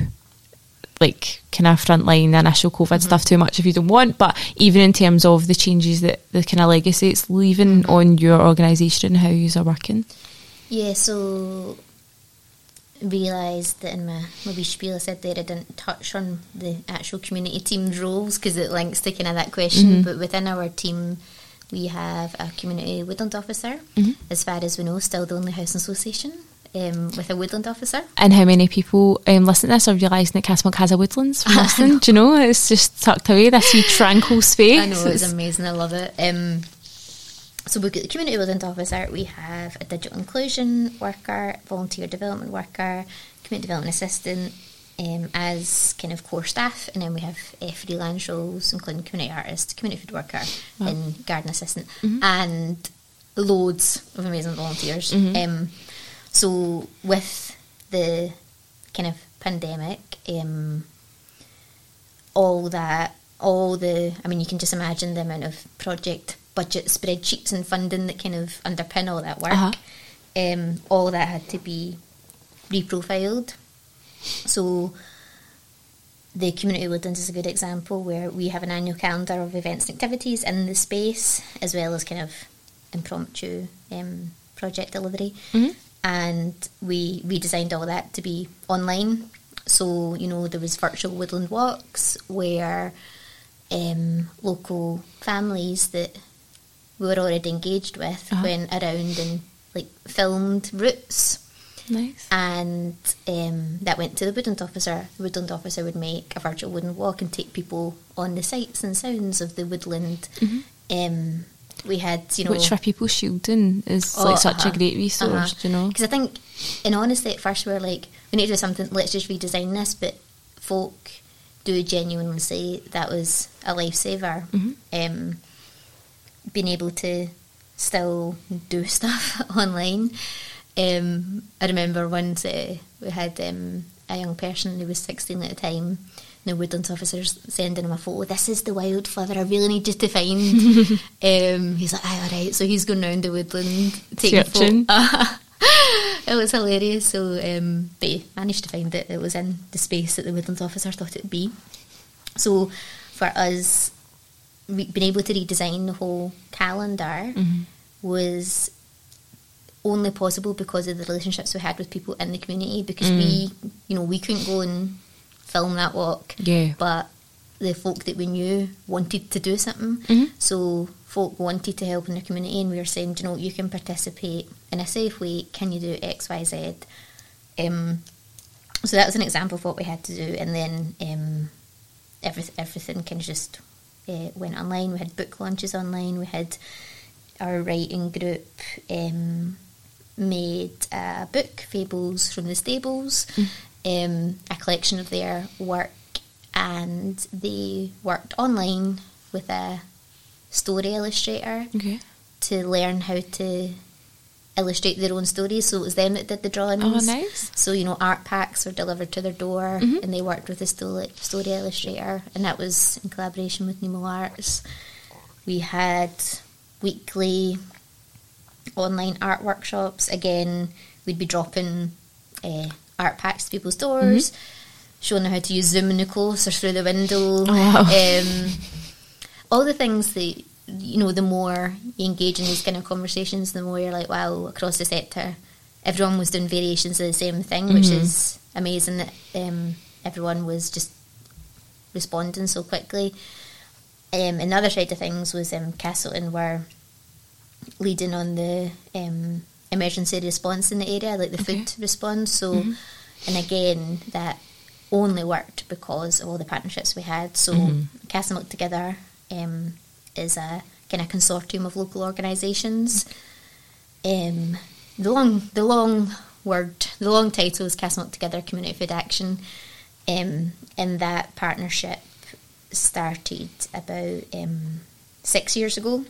like kind of frontline initial COVID stuff too much if you don't want. But even in terms of the changes that the kind of legacy it's leaving on your organisation and how you are working. Yeah, so realised that in my, wee spiel I said there I didn't touch on the actual community team's roles because it links to kind of that question. But within our team, we have a community woodland officer. As far as we know, still the only housing association um, with a woodland officer. And how many people um, listen to this are realising that Castlemilk has a woodlands from? Do you know? It's just tucked away, this wee tranquil space. I know it's It's- amazing. I love it. Um, so we've got the community woodland officer. We have a digital inclusion worker, volunteer development worker, community development assistant, um, as kind of core staff, and then we have uh, freelance roles, including community artist, community food worker, Wow. and garden assistant, and loads of amazing volunteers. Um, so with the kind of pandemic, um, all that, all the, I mean, you can just imagine the amount of project budget spreadsheets and funding that kind of underpin all that work. Uh-huh. Um, all that had to be reprofiled. So the community woodlands is a good example where we have an annual calendar of events and activities in the space, as well as kind of impromptu um, project delivery. Mhm. And we redesigned all that to be online. So you know there was virtual woodland walks where um, local families that we were already engaged with Uh-huh. went around and like filmed routes Nice. and um, that went to the woodland officer. The woodland officer would make a virtual wooden walk and take people on the sights and sounds of the woodland. Um, we had, you know, Mm-hmm. Which for people shielding is Oh, like such uh-huh. a great resource, Uh-huh. you know? Because I think, and honestly, at first we were like, we need to do something. Let's just redesign this. But folk do genuinely say that was a lifesaver. Mhm. Um, being able to still do stuff online. Um, I remember once uh, we had um, a young person who was 16 at the time. The woodlands officers sending him a photo. This is the wildflower I really need you to find. um, he's like, aye, all right. So he's going round the woodland taking Searching. it was hilarious. So, um, but he managed to find it. It was in the space that the woodlands officer thought it would be. So, for us, re- being able to redesign the whole calendar Mhm. was only possible because of the relationships we had with people in the community. Because we, you know, we couldn't go and film that walk, Yeah. but the folk that we knew wanted to do something. Mhm. So folk wanted to help in the community, and we were saying, you know, you can participate in a safe way. Can you do X, Y, Z? Um, so that was an example of what we had to do, and then um, everything, everything kind of just uh, went online. We had book launches online. We had our writing group um, made a book, Fables from the Stables, um, a collection of their work, and they worked online with a story illustrator Okay. to learn how to illustrate their own stories. So it was them that did the drawings. Oh, nice. So you know, art packs were delivered to their door, Mhm. and they worked with the story, story illustrator, and that was in collaboration with Nemo Arts. We had weekly online art workshops. Again, we'd be dropping uh, art packs to people's doors. showing her how to use Zoom in the close or through the window. Oh, wow. Um, all the things that you know, the more you engage in these kind of conversations, the more you're like, wow, across the sector, everyone was doing variations of the same thing, which Mhm. is amazing that um, everyone was just responding so quickly. Um, and the other side of things was um, Cassiltoun were leading on the um, emergency response in the area, like the Okay. food response. So, Mhm. and again, that only worked because of all the partnerships we had. So, Mhm. Castlemilk Together um, is a kind of consortium of local organisations. Um, the long, the long word, the long title is Castlemilk Together Community Food Action, um, and that partnership started about um, six years ago,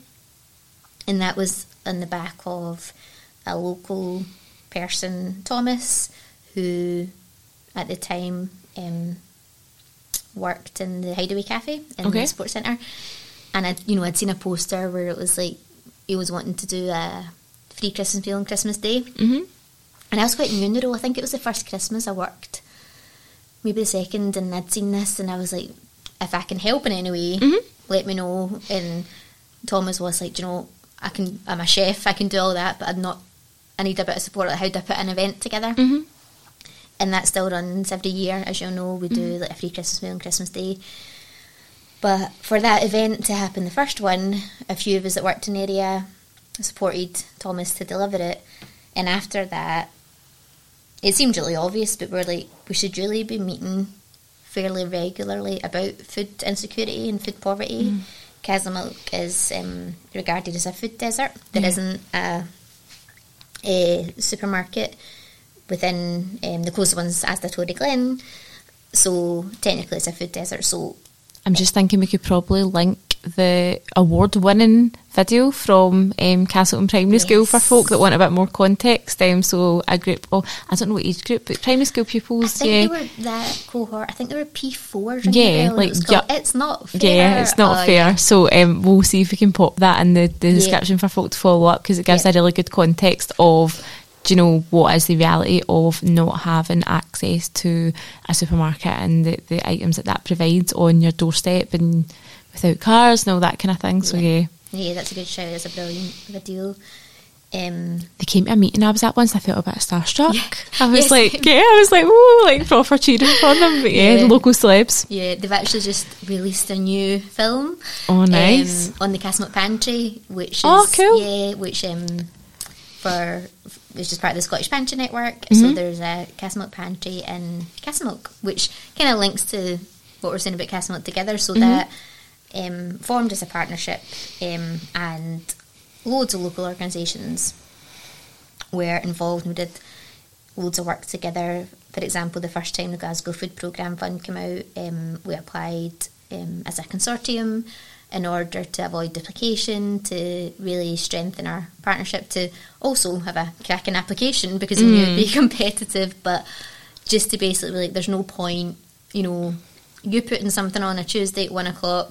and that was on the back of a local person, Thomas, who at the time um, worked in the Hideaway Cafe in Okay. the sports centre, and I, you know, I'd seen a poster where it was like he was wanting to do a free Christmas meal on Christmas Day, hmm and I was quite new in the role. I think it was the first Christmas I worked, maybe the second, and I'd seen this, and I was like, if I can help in any way, Mhm. let me know. And Thomas was like, "Do you know, I can. I'm a chef. I can do all that, but I'm not. I need a bit of support. Like, how do I put an event together? hmm And that still runs every year, as you'll know. We do like a free Christmas meal on Christmas Day. But for that event to happen, the first one, a few of us that worked in the area supported Thomas to deliver it. And after that, it seemed really obvious, but we're like, we should really be meeting fairly regularly about food insecurity and food poverty. Mm. Milk is um, regarded as a food desert. There Yeah. not a, a supermarket within um, the closest ones as the Toryglen. So technically it's a food desert. So I'm just thinking we could probably link the award-winning video from um, Castleton Primary School for folk that want a bit more context. Um, so a group, oh, I don't know what age group, but primary school I pupils, think yeah. they were that cohort. I think they were P4s. Yeah, like, yeah, yeah. it's not fair. Yeah, it's not Oh, fair. yeah. So um, we'll see if we can pop that in the, the description for folk to follow up because it gives a really good context of, do you know, what is the reality of not having access to a supermarket and the, the items that that provides on your doorstep and without cars and all that kind of thing. So Yeah. yeah, Yeah, that's a good show. It's a brilliant video. Um, they came to a meeting I was at once. I felt a bit starstruck. Yeah. I was Yes. like, yeah, I was like, ooh, like proper cheering for them. But yeah, Yeah. local celebs. yeah, they've actually just released a new film. Oh, nice. Um, on the Castlemilk Pantry, which is Oh, cool. yeah, which um for which is part of the Scottish Pantry Network. So Mhm. there's a Castlemilk Pantry in Castlemilk, which kind of links to what we're saying about Castlemilk together. So Mhm. that um, formed as a partnership, um, and loads of local organisations were involved. and We did loads of work together. For example, the first time the Glasgow Food Programme Fund came out, um, we applied um, as a consortium in order to avoid duplication, to really strengthen our partnership, to also have a cracking application because we knew it'd be mm. competitive, but just to basically, like, there's no point, you know, you putting something on a Tuesday at one o'clock,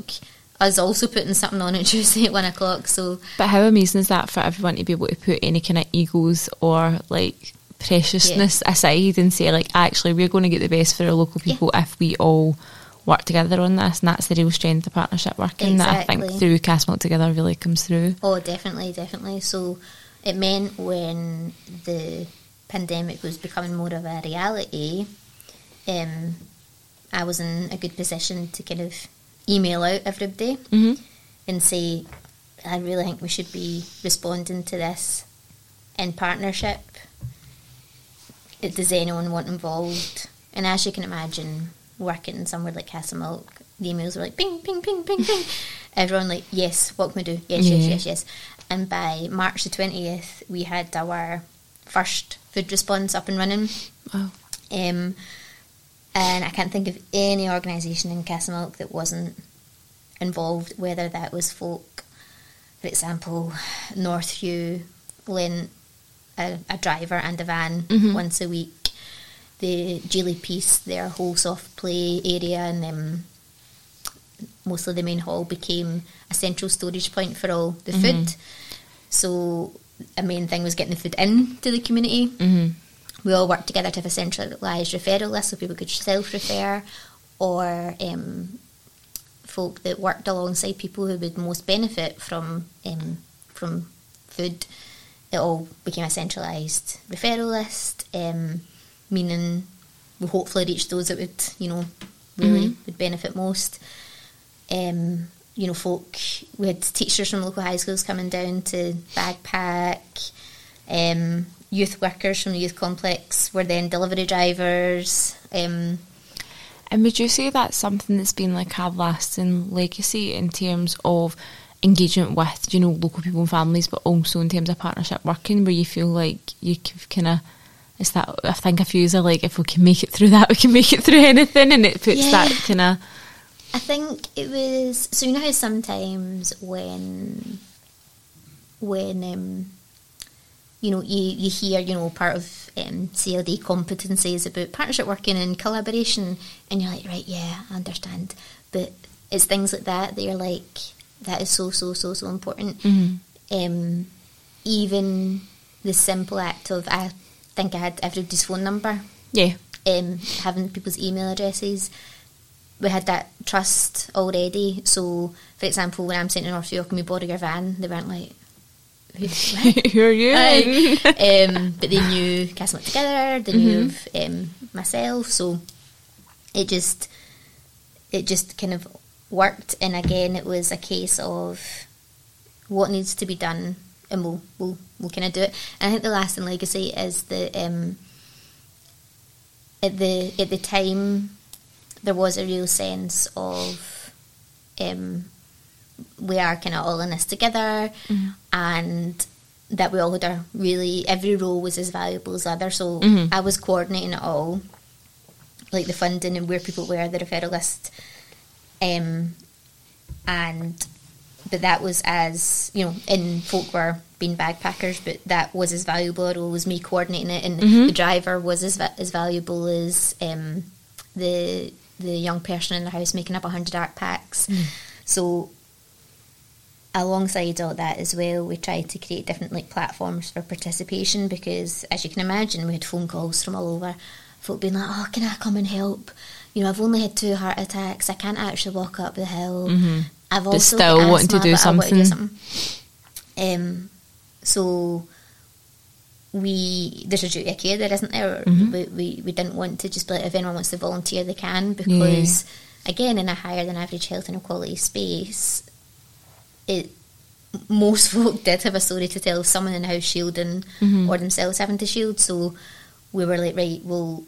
us also putting something on a Tuesday at one o'clock, so. But how amazing is that for everyone to be able to put any kind of egos or like preciousness aside and say like actually we're going to get the best for our local Yeah. people if we all work together on this and that's the real strength of partnership working that I think Exactly. through Castlemilk Together really comes through. Oh, definitely, definitely. So it meant when the pandemic was becoming more of a reality, um, I was in a good position to kind of email out everybody hmm and say, I really think we should be responding to this in partnership. Does anyone want involved? And as you can imagine, working somewhere like Castlemilk, the emails were like ping, ping, ping, ping, ping. Everyone like, yes, what can we do? Yes, yes, Yeah. yes, yes. And by March the 20th, we had our first food response up and running. Wow. Um, and I can't think of any organisation in Castlemilk that wasn't involved, whether that was folk, for example, Northview lent a, a driver and a van Mhm. once a week. The Jeely Piece, their whole soft play area, and um, mostly the main hall became a central storage point for all the food. So a main thing was getting the food in to the community hmm we all worked together to have a centralised referral list so people could self refer or um, folk that worked alongside people who would most benefit from um, from food. It all became a centralised referral list, um, meaning we hopefully reached those that would, you know, really Mhm. would benefit most. Um, you know, folk, we had teachers from local high schools coming down to backpack. Um, youth workers from the youth complex were then delivery drivers. Um, And would you say that's something that's been like a lasting legacy in terms of engagement with, you know, local people and families, but also in terms of partnership working, where you feel like you kind of, it's that, I think a few are like, if we can make it through that, we can make it through anything, and it puts Yeah. that kind of, I think it was so you know how sometimes when when um, you know you, you hear you know part of um, CLD competencies about partnership working and collaboration and you're like right yeah I understand but it's things like that that you're like that is so so so so important Mhm. um, even the simple act of I think I had everybody's phone number yeah, um, having people's email addresses. We had that trust already. So, for example, when I'm sent to North York and we borrow your van, they weren't like, "Who- are you? Um, but they knew Castle Together, they knew of um, myself, so it just it just kind of worked. And again, it was a case of what needs to be done, and we'll we'll, we'll kind of do it. And I think the lasting legacy is that um, at the at the time there was a real sense of um, we are kind of all in this together and that we all had our really every role was as valuable as the other so Mhm. I was coordinating it all like the funding and where people were the referral list um, and but that was as you know in folk were being backpackers, but that was as valuable as me coordinating it and Mhm. the driver was as, va- as valuable as um, the the young person in the house making up 100 art packs so alongside all that as well we tried to create different like platforms for participation because as you can imagine we had phone calls from all over folk being like oh can i come and help you know i've only had two heart attacks i can't actually walk up the hill Mhm. i've But also still wanting to do but I want to something. something. um so we there's a duty of care there isn't there Mhm. we, we we didn't want to just be like if anyone wants to volunteer they can because again in a higher than average health and equality space it most folk did have a story to tell of someone in the house shielding Mhm. or themselves having to shield so we were like right well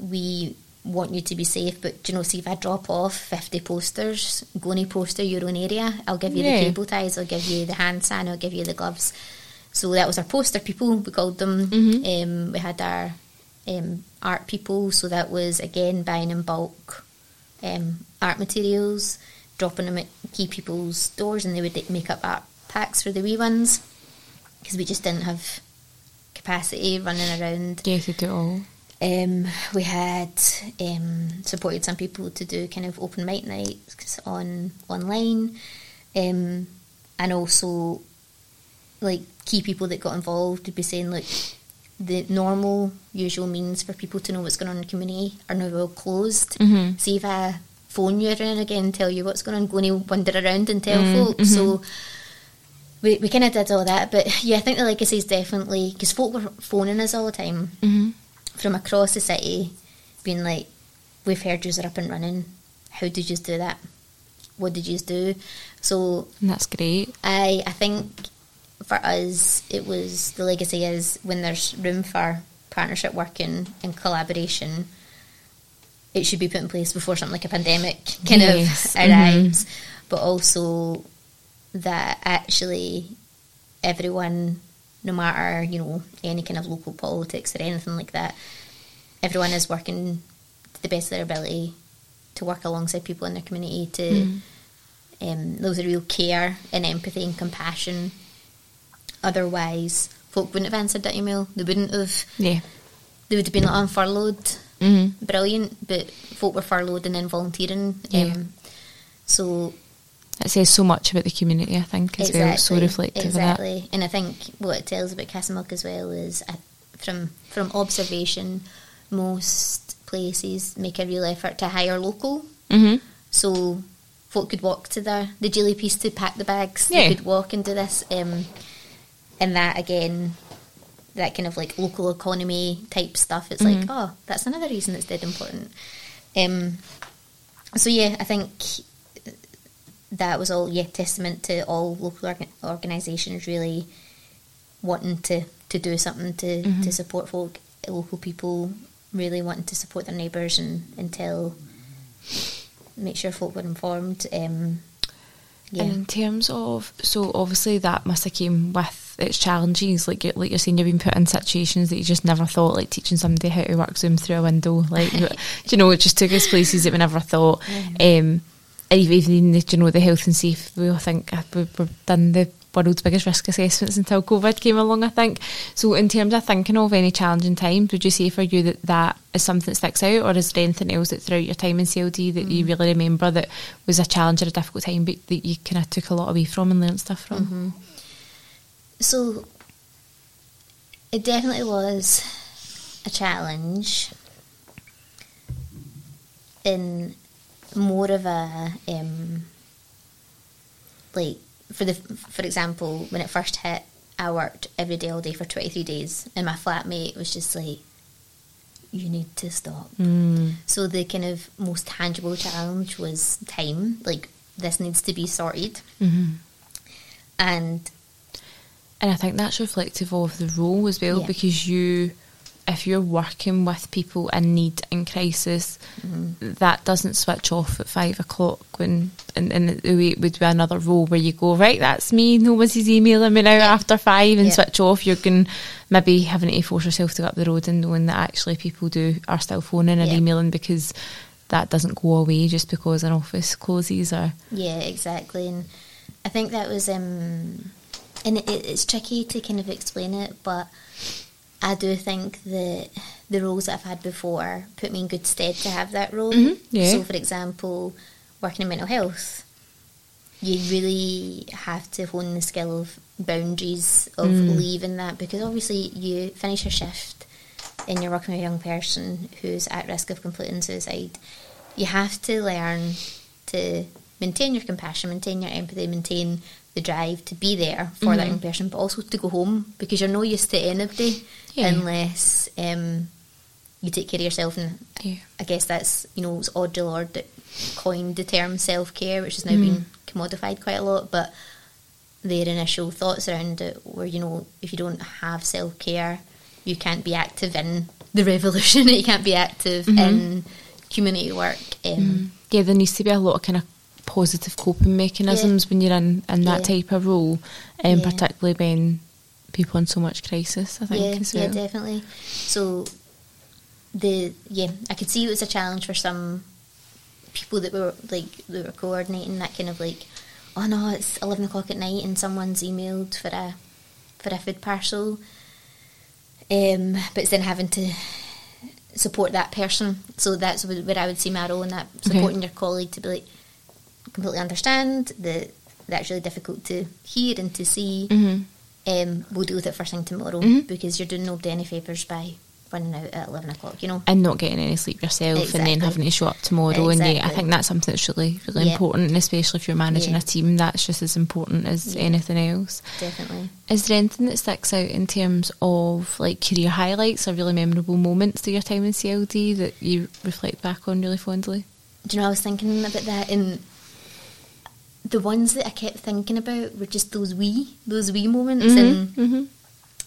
we want you to be safe but you know see if I drop off 50 posters go and poster your own area I'll give you Yeah. the cable ties I'll give you the hand sign I'll give you the gloves so that was our poster people we called them Mhm. um, we had our um, art people so that was again buying in bulk um, art materials dropping them at key people's doors and they would make up art packs for the wee ones because we just didn't have capacity running around yeah, to do all. Um, we had um, supported some people to do kind of open mic nights on online, um, and also like key people that got involved would be saying like the normal usual means for people to know what's going on in the community are now all closed. Mhm. See if I phone you and again and tell you what's going on, go and wander around and tell Mm, folk. mhm. So we, we kind of did all that, but yeah, I think the legacy is definitely because folk were phoning us all the time Mm-hmm. From across the city being like, we've heard yous are up and running. How did you do that? What did you do? So that's great. I I think for us it was the legacy is when there's room for partnership working and collaboration, it should be put in place before something like a pandemic kind Yes, of mhm. arrives. But also that actually everyone, no matter, you know, any kind of local politics or anything like that, everyone is working to the best of their ability to work alongside people in their community to Mm. um, there was a real care and empathy and compassion. Otherwise, folk wouldn't have answered that email. They wouldn't have. Yeah. They would have been like, "I'm furloughed." Mm-hmm. Brilliant, but folk were furloughed and then volunteering. Yeah. Um, so It says so much about the community, I think, as well. It's so reflective of that. exactly. And I think what it tells about Castlemilk as well is, I from from observation, most places make a real effort to hire local. hmm So folk could walk to the the piece to pack the bags. Yeah. They could walk and do this. Um, and that again, that kind of like local economy type stuff. It's like, Mhm. oh, that's another reason it's dead important. Um, so yeah, I think that was all yeah testament to all local organ- organisations really wanting to, to do something to, Mhm. to support folk, local people really wanting to support their neighbours and, and tell make sure folk were informed. Um, yeah. And in terms of, so obviously that must have came with its challenges. Like you- like you're saying, you've been put in situations that you just never thought, like teaching somebody how to work Zoom through a window. Like you know, it just took us places that we never thought. Um, even even the, you know the health and safety. We all think uh, we- we've done the world's biggest risk assessments until COVID came along. I think so. In terms of thinking of any challenging times, would you say for you that that is something that sticks out, or is there anything else that throughout your time in CLD that you really remember that was a challenge or a difficult time, but that you kind of took a lot away from and learned stuff from? Mm-hmm. So it definitely was a challenge in more of a um, like for the for example when it first hit I worked every day all day for 23 days and my flatmate was just like you need to stop Mm. so the kind of most tangible challenge was time like this needs to be sorted hmm and And I think that's reflective of the role as well Yeah. because you, if you're working with people in need in crisis, Mm-hmm. that doesn't switch off at five o'clock when, and, and it would be another role where you go, right, that's me, No one's emailing me now after five and Yeah. switch off. You're going to maybe having to force yourself to go up the road and knowing that actually people do are still phoning and Yeah. emailing because that doesn't go away just because an office closes or. Yeah, exactly. And I think that was, um, and it, it's tricky to kind of explain it, but I do think that the roles that I've had before put me in good stead to have that role. Mhm, yeah. So, for example, working in mental health, you really have to hone the skill of boundaries of Mm. leaving that because obviously you finish your shift and you're working with a young person who's at risk of completing suicide. You have to learn to maintain your compassion, maintain your empathy, maintain the drive to be there for that Mhm. young person, but also to go home because you're no use to anybody Yeah. unless um, you take care of yourself. And Yeah. I guess that's you know it's Audre Lorde that coined the term self care, which has now Mm. been commodified quite a lot. But their initial thoughts around it were, you know, if you don't have self care, you can't be active in the revolution. you can't be active Mhm. in community work. Um, Yeah, there needs to be a lot of kind of positive coping mechanisms when you're in, in that Yeah. type of role, um, Yeah. particularly when people in so much crisis, I think, yeah, as yeah, definitely. So the yeah, I could see it was a challenge for some people that were like that were coordinating that kind of like, oh no, it's eleven o'clock at night and someone's emailed for a for a food parcel. Um, but it's then having to support that person. So that's wh- where I would see my role in that supporting your colleague to be like completely understand that that's really difficult to hear and to see Mhm. um, we'll deal with it first thing tomorrow Mhm. because you're doing nobody any favours by running out at 11 o'clock, you know? And not getting any sleep yourself, and then having to show up tomorrow. And yeah, I think that's something that's really, really Yeah. important, and especially if you're managing Yeah. a team, that's just as important as anything else. Definitely. Is there anything that sticks out in terms of like career highlights or really memorable moments to your time in CLD that you reflect back on really fondly? Do you know, I was thinking about that and the ones that I kept thinking about were just those wee, those wee moments and mm-hmm.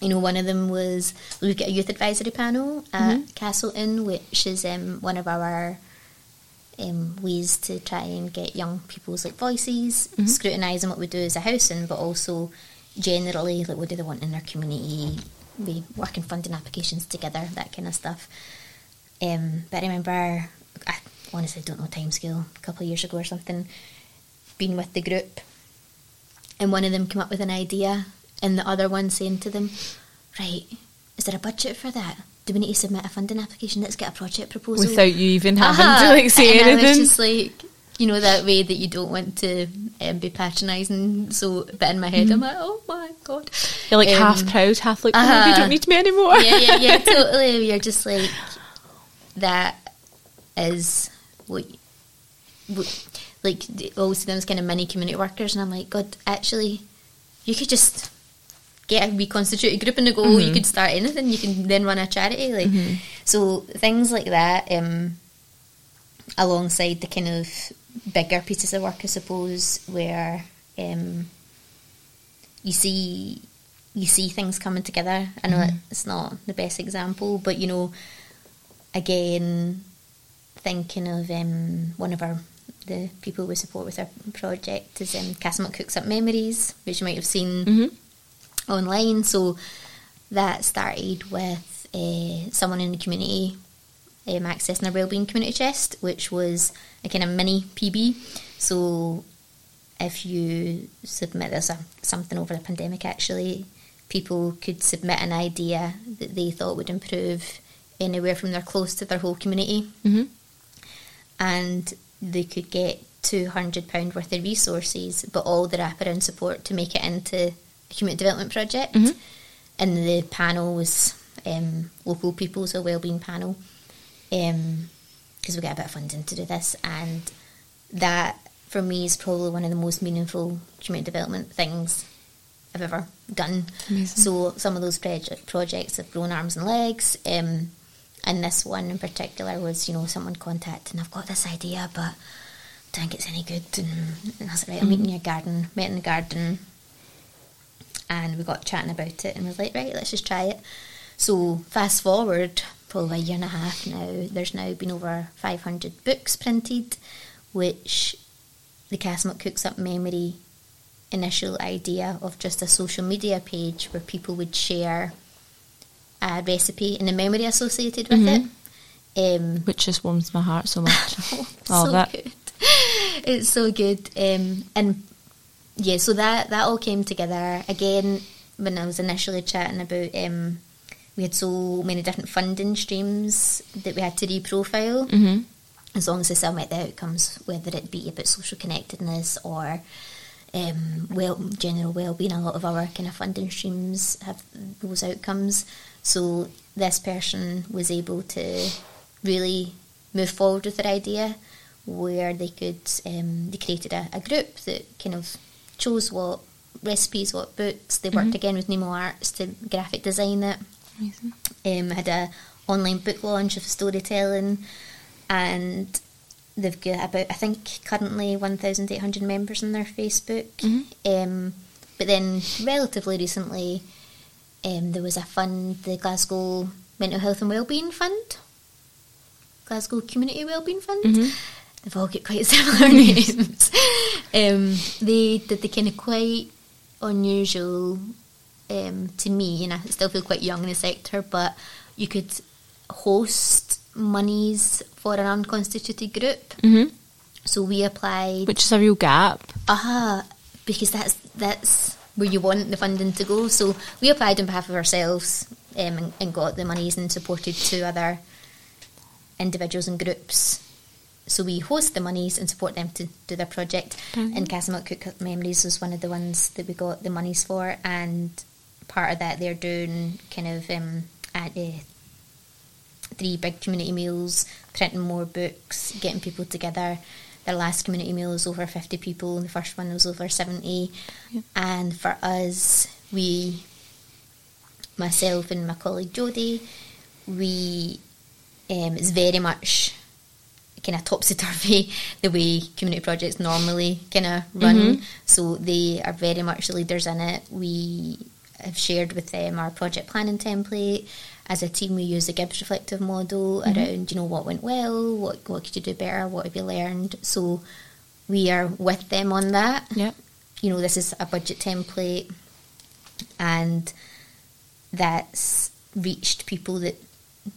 you know, one of them was we've got a youth advisory panel at Mhm. Cassiltoun, which is um, one of our um, ways to try and get young people's like voices, Mhm. scrutinising what we do as a housing, but also generally like what do they want in their community, we work in funding applications together, that kind of stuff. Um, but I remember, I honestly don't know timescale, a couple of years ago or something, being with the group, and one of them came up with an idea, and the other one saying to them, "Right, is there a budget for that? Do we need to submit a funding application? Let's get a project proposal." Without you even having Aha! to like say and I was just like, you know that way that you don't want to um, be patronising. So, but in my head, I'm like, oh my god, You're like Um, half proud, half like, oh, you uh-huh. don't need me anymore. yeah, yeah, yeah, totally. You're just like that is what, what like all see them as kind of mini community workers, and I'm like, God, actually, you could just get a reconstituted group in the go. You could start anything. You can then run a charity. Like so, things like that. Um, alongside the kind of bigger pieces of work, I suppose, where um, you see you see things coming together. I know it's not the best example, but you know, again, thinking of um, one of our the people we support with our project is um, Castlemilk Cooks Up Memories, which you might have seen Mhm. online. So that started with uh, someone in the community um, accessing a wellbeing community chest, which was a kind of mini PB. So if you submit there's a, something over the pandemic actually, people could submit an idea that they thought would improve anywhere from their close to their whole community Mhm. and they could get £200 worth of resources, but all the wraparound support to make it into a community development project. Mhm. And the panel was um, local people, so a wellbeing panel, because we got a bit of funding to do this. And that, for me, is probably one of the most meaningful community development things I've ever done. Amazing. So some of those proje- projects have grown arms and legs. Um, and this one in particular was, you know, someone contacting, I've got this idea, but I don't think it's any good. And, and I was like, right, I'll meet in your garden. Met in the garden. And we got chatting about it and was like, right, let's just try it. So fast forward, probably a year and a half now, there's now been over 500 books printed, which the Castlemilk Cooks Up Memory initial idea of just a social media page where people would share a recipe and the memory associated with Mhm. it. Um, Which just warms my heart so much. oh, All so that. good. It's so good. Um, and yeah, so that that all came together again when I was initially chatting about. Um, we had so many different funding streams that we had to reprofile hmm as long as they still met the outcomes, whether it be about social connectedness or um, well, general well-being. A lot of our kind of funding streams have those outcomes. So this person was able to really move forward with their idea, where they could um, they created a, a group that kind of chose what recipes, what books. They worked again with Nemo Arts to graphic design it Amazing. um, had a online book launch of storytelling, and they've got about I think currently one thousand eight hundred members on their Facebook. Mhm. Um, but then relatively recently, um, there was a fund, the Glasgow Mental Health and Wellbeing Fund, Glasgow Community Wellbeing Fund. Mhm. They've all got quite similar names. um, they did the kind of quite unusual um, to me, and I still feel quite young in the sector, but you could host monies for an unconstituted group. hmm So we applied, Which is a real gap. aha, because that's that's where you want the funding to go. So we applied on behalf of ourselves um, and, and got the monies and supported two other individuals and groups. So we host the monies and support them to do their project. Brilliant. And Castlemilk Cook Memories was one of the ones that we got the monies for, and part of that they're doing kind of um, at, uh, three big community meals, printing more books, getting people together. Their last community meal was over 50 people, and the first one was over 70. Yep. And for us, we, myself and my colleague Jodie, we, um, it's very much kind of topsy turvy the way community projects normally kind of run. Mhm. So they are very much the leaders in it. We have shared with them our project planning template. As a team, we use the Gibbs reflective model around, you know, what went well, what what could you do better, what have you learned. So we are with them on that. Yep. You know, this is a budget template, and that's reached people that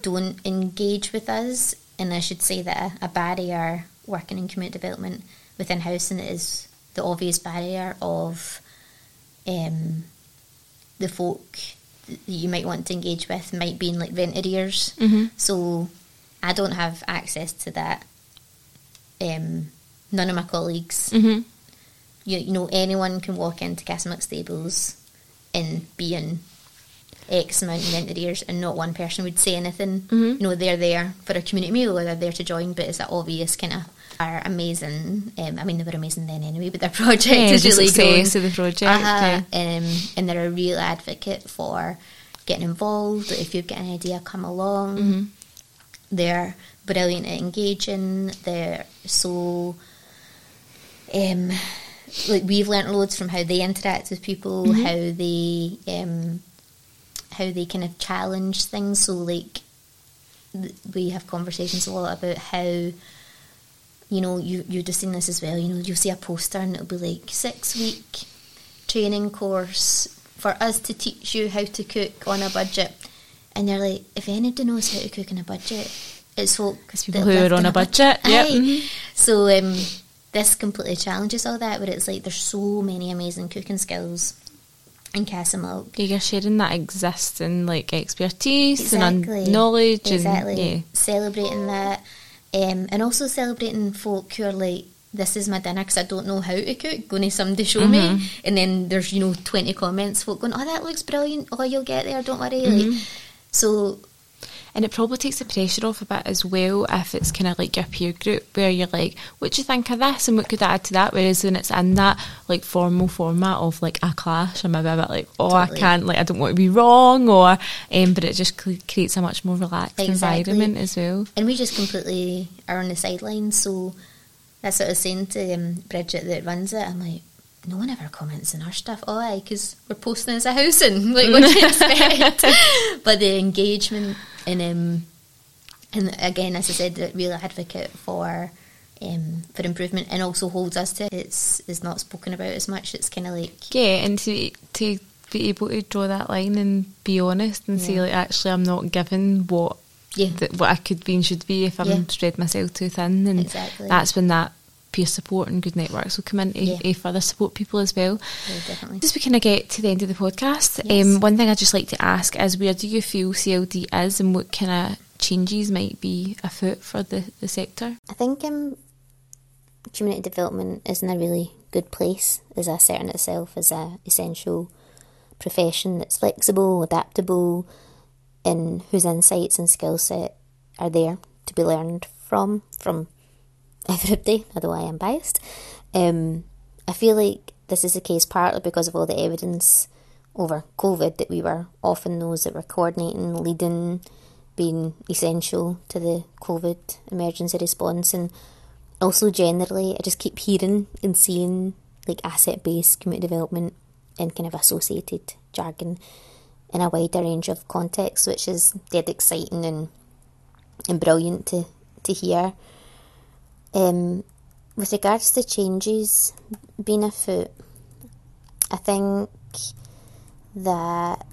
don't engage with us. And I should say that a, a barrier working in community development within housing is the obvious barrier of um, the folk you might want to engage with might be in like rent arrears. Mhm. So I don't have access to that um, none of my colleagues. Mhm. You, you know, anyone can walk into Castlemilk Stables and be in X amount of interiors, and not one person would say anything. Mhm. You know, they're there for a community meal or they're there to join, but it's that obvious kind of are amazing. Um, I mean, they were amazing then anyway, but their project Yeah, is the really grown. success of the project. Uh-huh. yeah. Um, and they're a real advocate for getting involved. If you've got an idea, come along. Mhm. They're brilliant at engaging. They're so. Um, like we've learnt loads from how they interact with people, Mm-hmm. how they um, how they kind of challenge things. So like th- we have conversations a lot about how you know you you're just seen this as well. You know you'll see a poster and it'll be like six week training course for us to teach you how to cook on a budget. And they're like, if anybody knows how to cook on a budget, it's folk people that who are on a budget, yep. Aye. Mhm. So um, this completely challenges all that, where it's like there's so many amazing cooking skills in Castlemilk. You're sharing that existing like expertise Exactly. and knowledge Exactly. and yeah. Celebrating that. Um, and also celebrating folk who are like, this is my dinner because I don't know how to cook. Going to somebody show Mm-hmm. me. And then there's, you know, 20 comments, folk going, oh, that looks brilliant. Oh, you'll get there, don't worry. Mm-hmm. Like, so, And it probably takes the pressure off a bit as well if it's kind of like your peer group where you're like, what do you think of this and what could I add to that? Whereas when it's in that like formal format of like a clash, I'm a bit like, oh, Totally. I can't, like, I don't want to be wrong or, um, but it just cre- creates a much more relaxed Exactly. environment as well. and we just completely are on the sidelines. So that's what I was saying to um, Bridget that runs it. I'm like, no one ever comments on our stuff. Oh, aye, because we're posting as a housing. Like, what do you expect? but the engagement and um, and again, as I said, the real advocate for um, for improvement and also holds us to. It's is not spoken about as much. It's kind of like Yeah, and to to be able to draw that line and be honest and say like, actually, I'm not given what yeah, th- what I could be and should be if I'm Yeah. spread myself too thin, and Exactly. that's when that peer support and good networks will come in to Yeah. further support people as well. yeah, definitely. As we kind of get to the end of the podcast, Yes. um, one thing I'd just like to ask is where do you feel CLD is and what kind of changes might be afoot for the, the sector? I think um, community development is in a really good place, is asserting itself as a essential profession that's flexible, adaptable, and whose insights and skill set are there to be learned from from everybody, although I am biased. Um, I feel like this is the case partly because of all the evidence over COVID that we were often those that were coordinating, leading, being essential to the COVID emergency response, and also generally, I just keep hearing and seeing like asset based community development and kind of associated jargon in a wider range of contexts, which is dead exciting and and brilliant to to hear. Um, with regards to changes being afoot, I think that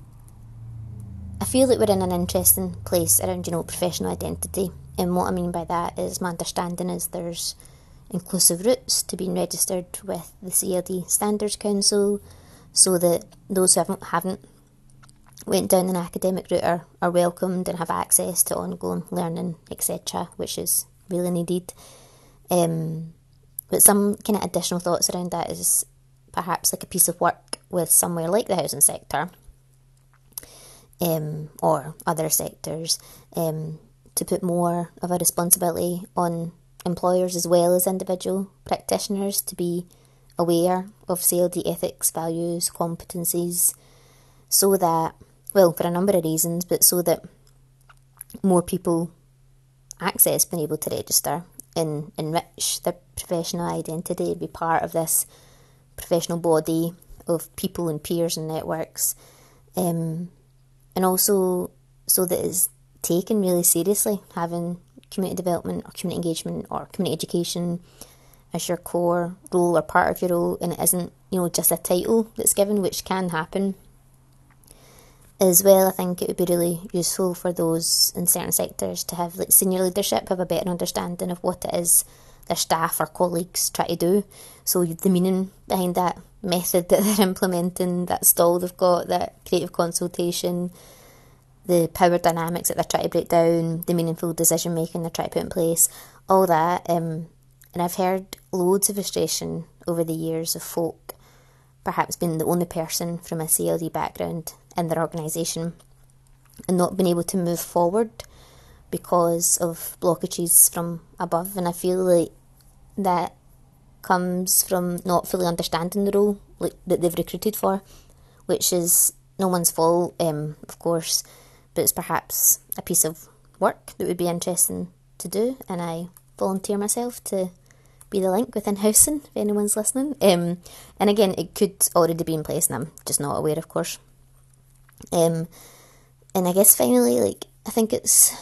I feel that we're in an interesting place around, you know, professional identity. And what I mean by that is my understanding is there's inclusive routes to being registered with the CLD Standards Council so that those who haven't, haven't went down an academic route are, are welcomed and have access to ongoing learning, etc., which is really needed. Um, but some kind of additional thoughts around that is perhaps like a piece of work with somewhere like the housing sector um, or other sectors um, to put more of a responsibility on employers as well as individual practitioners to be aware of CLD ethics, values, competencies, so that, well, for a number of reasons, but so that more people access being able to register and enrich their professional identity be part of this professional body of people and peers and networks. Um, and also so that it's taken really seriously, having community development or community engagement or community education as your core role or part of your role, and it isn't, you know, just a title that's given, which can happen. As well, I think it would be really useful for those in certain sectors to have like senior leadership have a better understanding of what it is their staff or colleagues try to do. So the meaning behind that method that they're implementing, that stall they've got, that creative consultation, the power dynamics that they're trying to break down, the meaningful decision making they're trying to put in place, all that. Um, and I've heard loads of frustration over the years of folk perhaps being the only person from a CLD background in their organisation and not being able to move forward because of blockages from above. And I feel like that comes from not fully understanding the role like, that they've recruited for, which is no one's fault, um, of course, but it's perhaps a piece of work that would be interesting to do. And I volunteer myself to be the link within Housing if anyone's listening. Um, and again, it could already be in place, and I'm just not aware, of course. Um, and I guess finally, like I think it's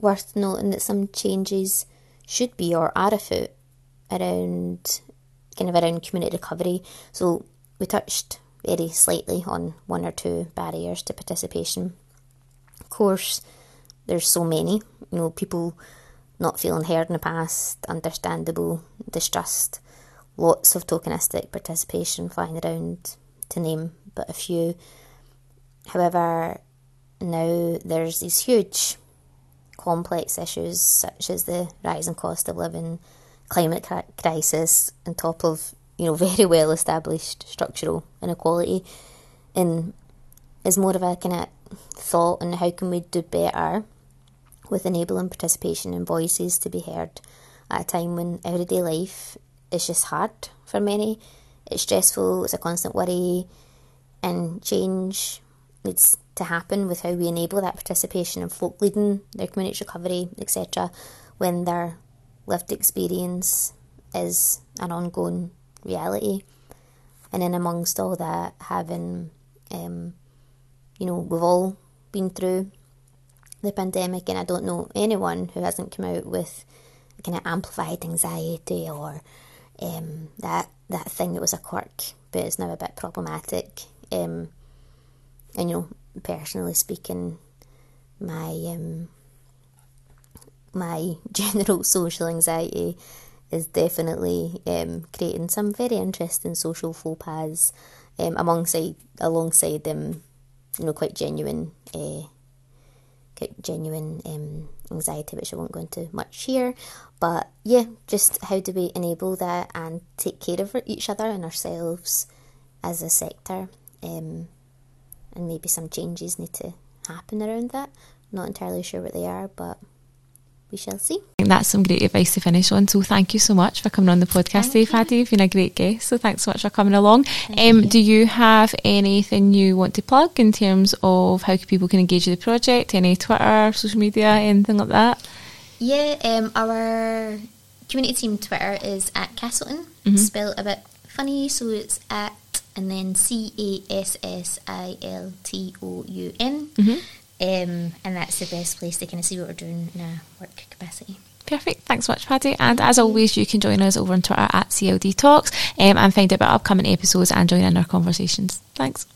worth noting that some changes should be or are afoot around kind of around community recovery. So we touched very slightly on one or two barriers to participation. Of course, there's so many. You know, people not feeling heard in the past, understandable distrust, lots of tokenistic participation flying around, to name but a few. However, now there's these huge complex issues such as the rising cost of living, climate crisis, on top of you know very well established structural inequality, and is more of a kind of thought on how can we do better with enabling participation and voices to be heard at a time when everyday life is just hard for many. It's stressful, it's a constant worry, and change needs to happen with how we enable that participation and folk leading their community recovery, etc., when their lived experience is an ongoing reality. And then amongst all that, having, um, you know, we've all been through the pandemic, and I don't know anyone who hasn't come out with kind of amplified anxiety or um, that that thing that was a quirk, but it's now a bit problematic. Um, and you know, personally speaking, my um, my general social anxiety is definitely um, creating some very interesting social faux pas um, alongside alongside them, you know, quite genuine uh, genuine um, anxiety, which I won't go into much here. But yeah, just how do we enable that and take care of each other and ourselves as a sector? Um, and maybe some changes need to happen around that. Not entirely sure what they are, but we shall see. That's some great advice to finish on. So thank you so much for coming on the podcast today, Paddy. You've been a great guest. So thanks so much for coming along. Um, you. Do you have anything you want to plug in terms of how people can engage with the project? Any Twitter, social media, anything like that? Yeah, um, our community team Twitter is at Cassiltoun, Mm-hmm. Spelled a bit funny, so it's at and then C A S S I L T O U N. Mm-hmm. Um, and that's the best place to kind of see what we're doing in a work capacity. Perfect. Thanks so much, Paddy. And as always, you can join us over on Twitter at CLD Talks um, and find out about upcoming episodes and join in our conversations. Thanks.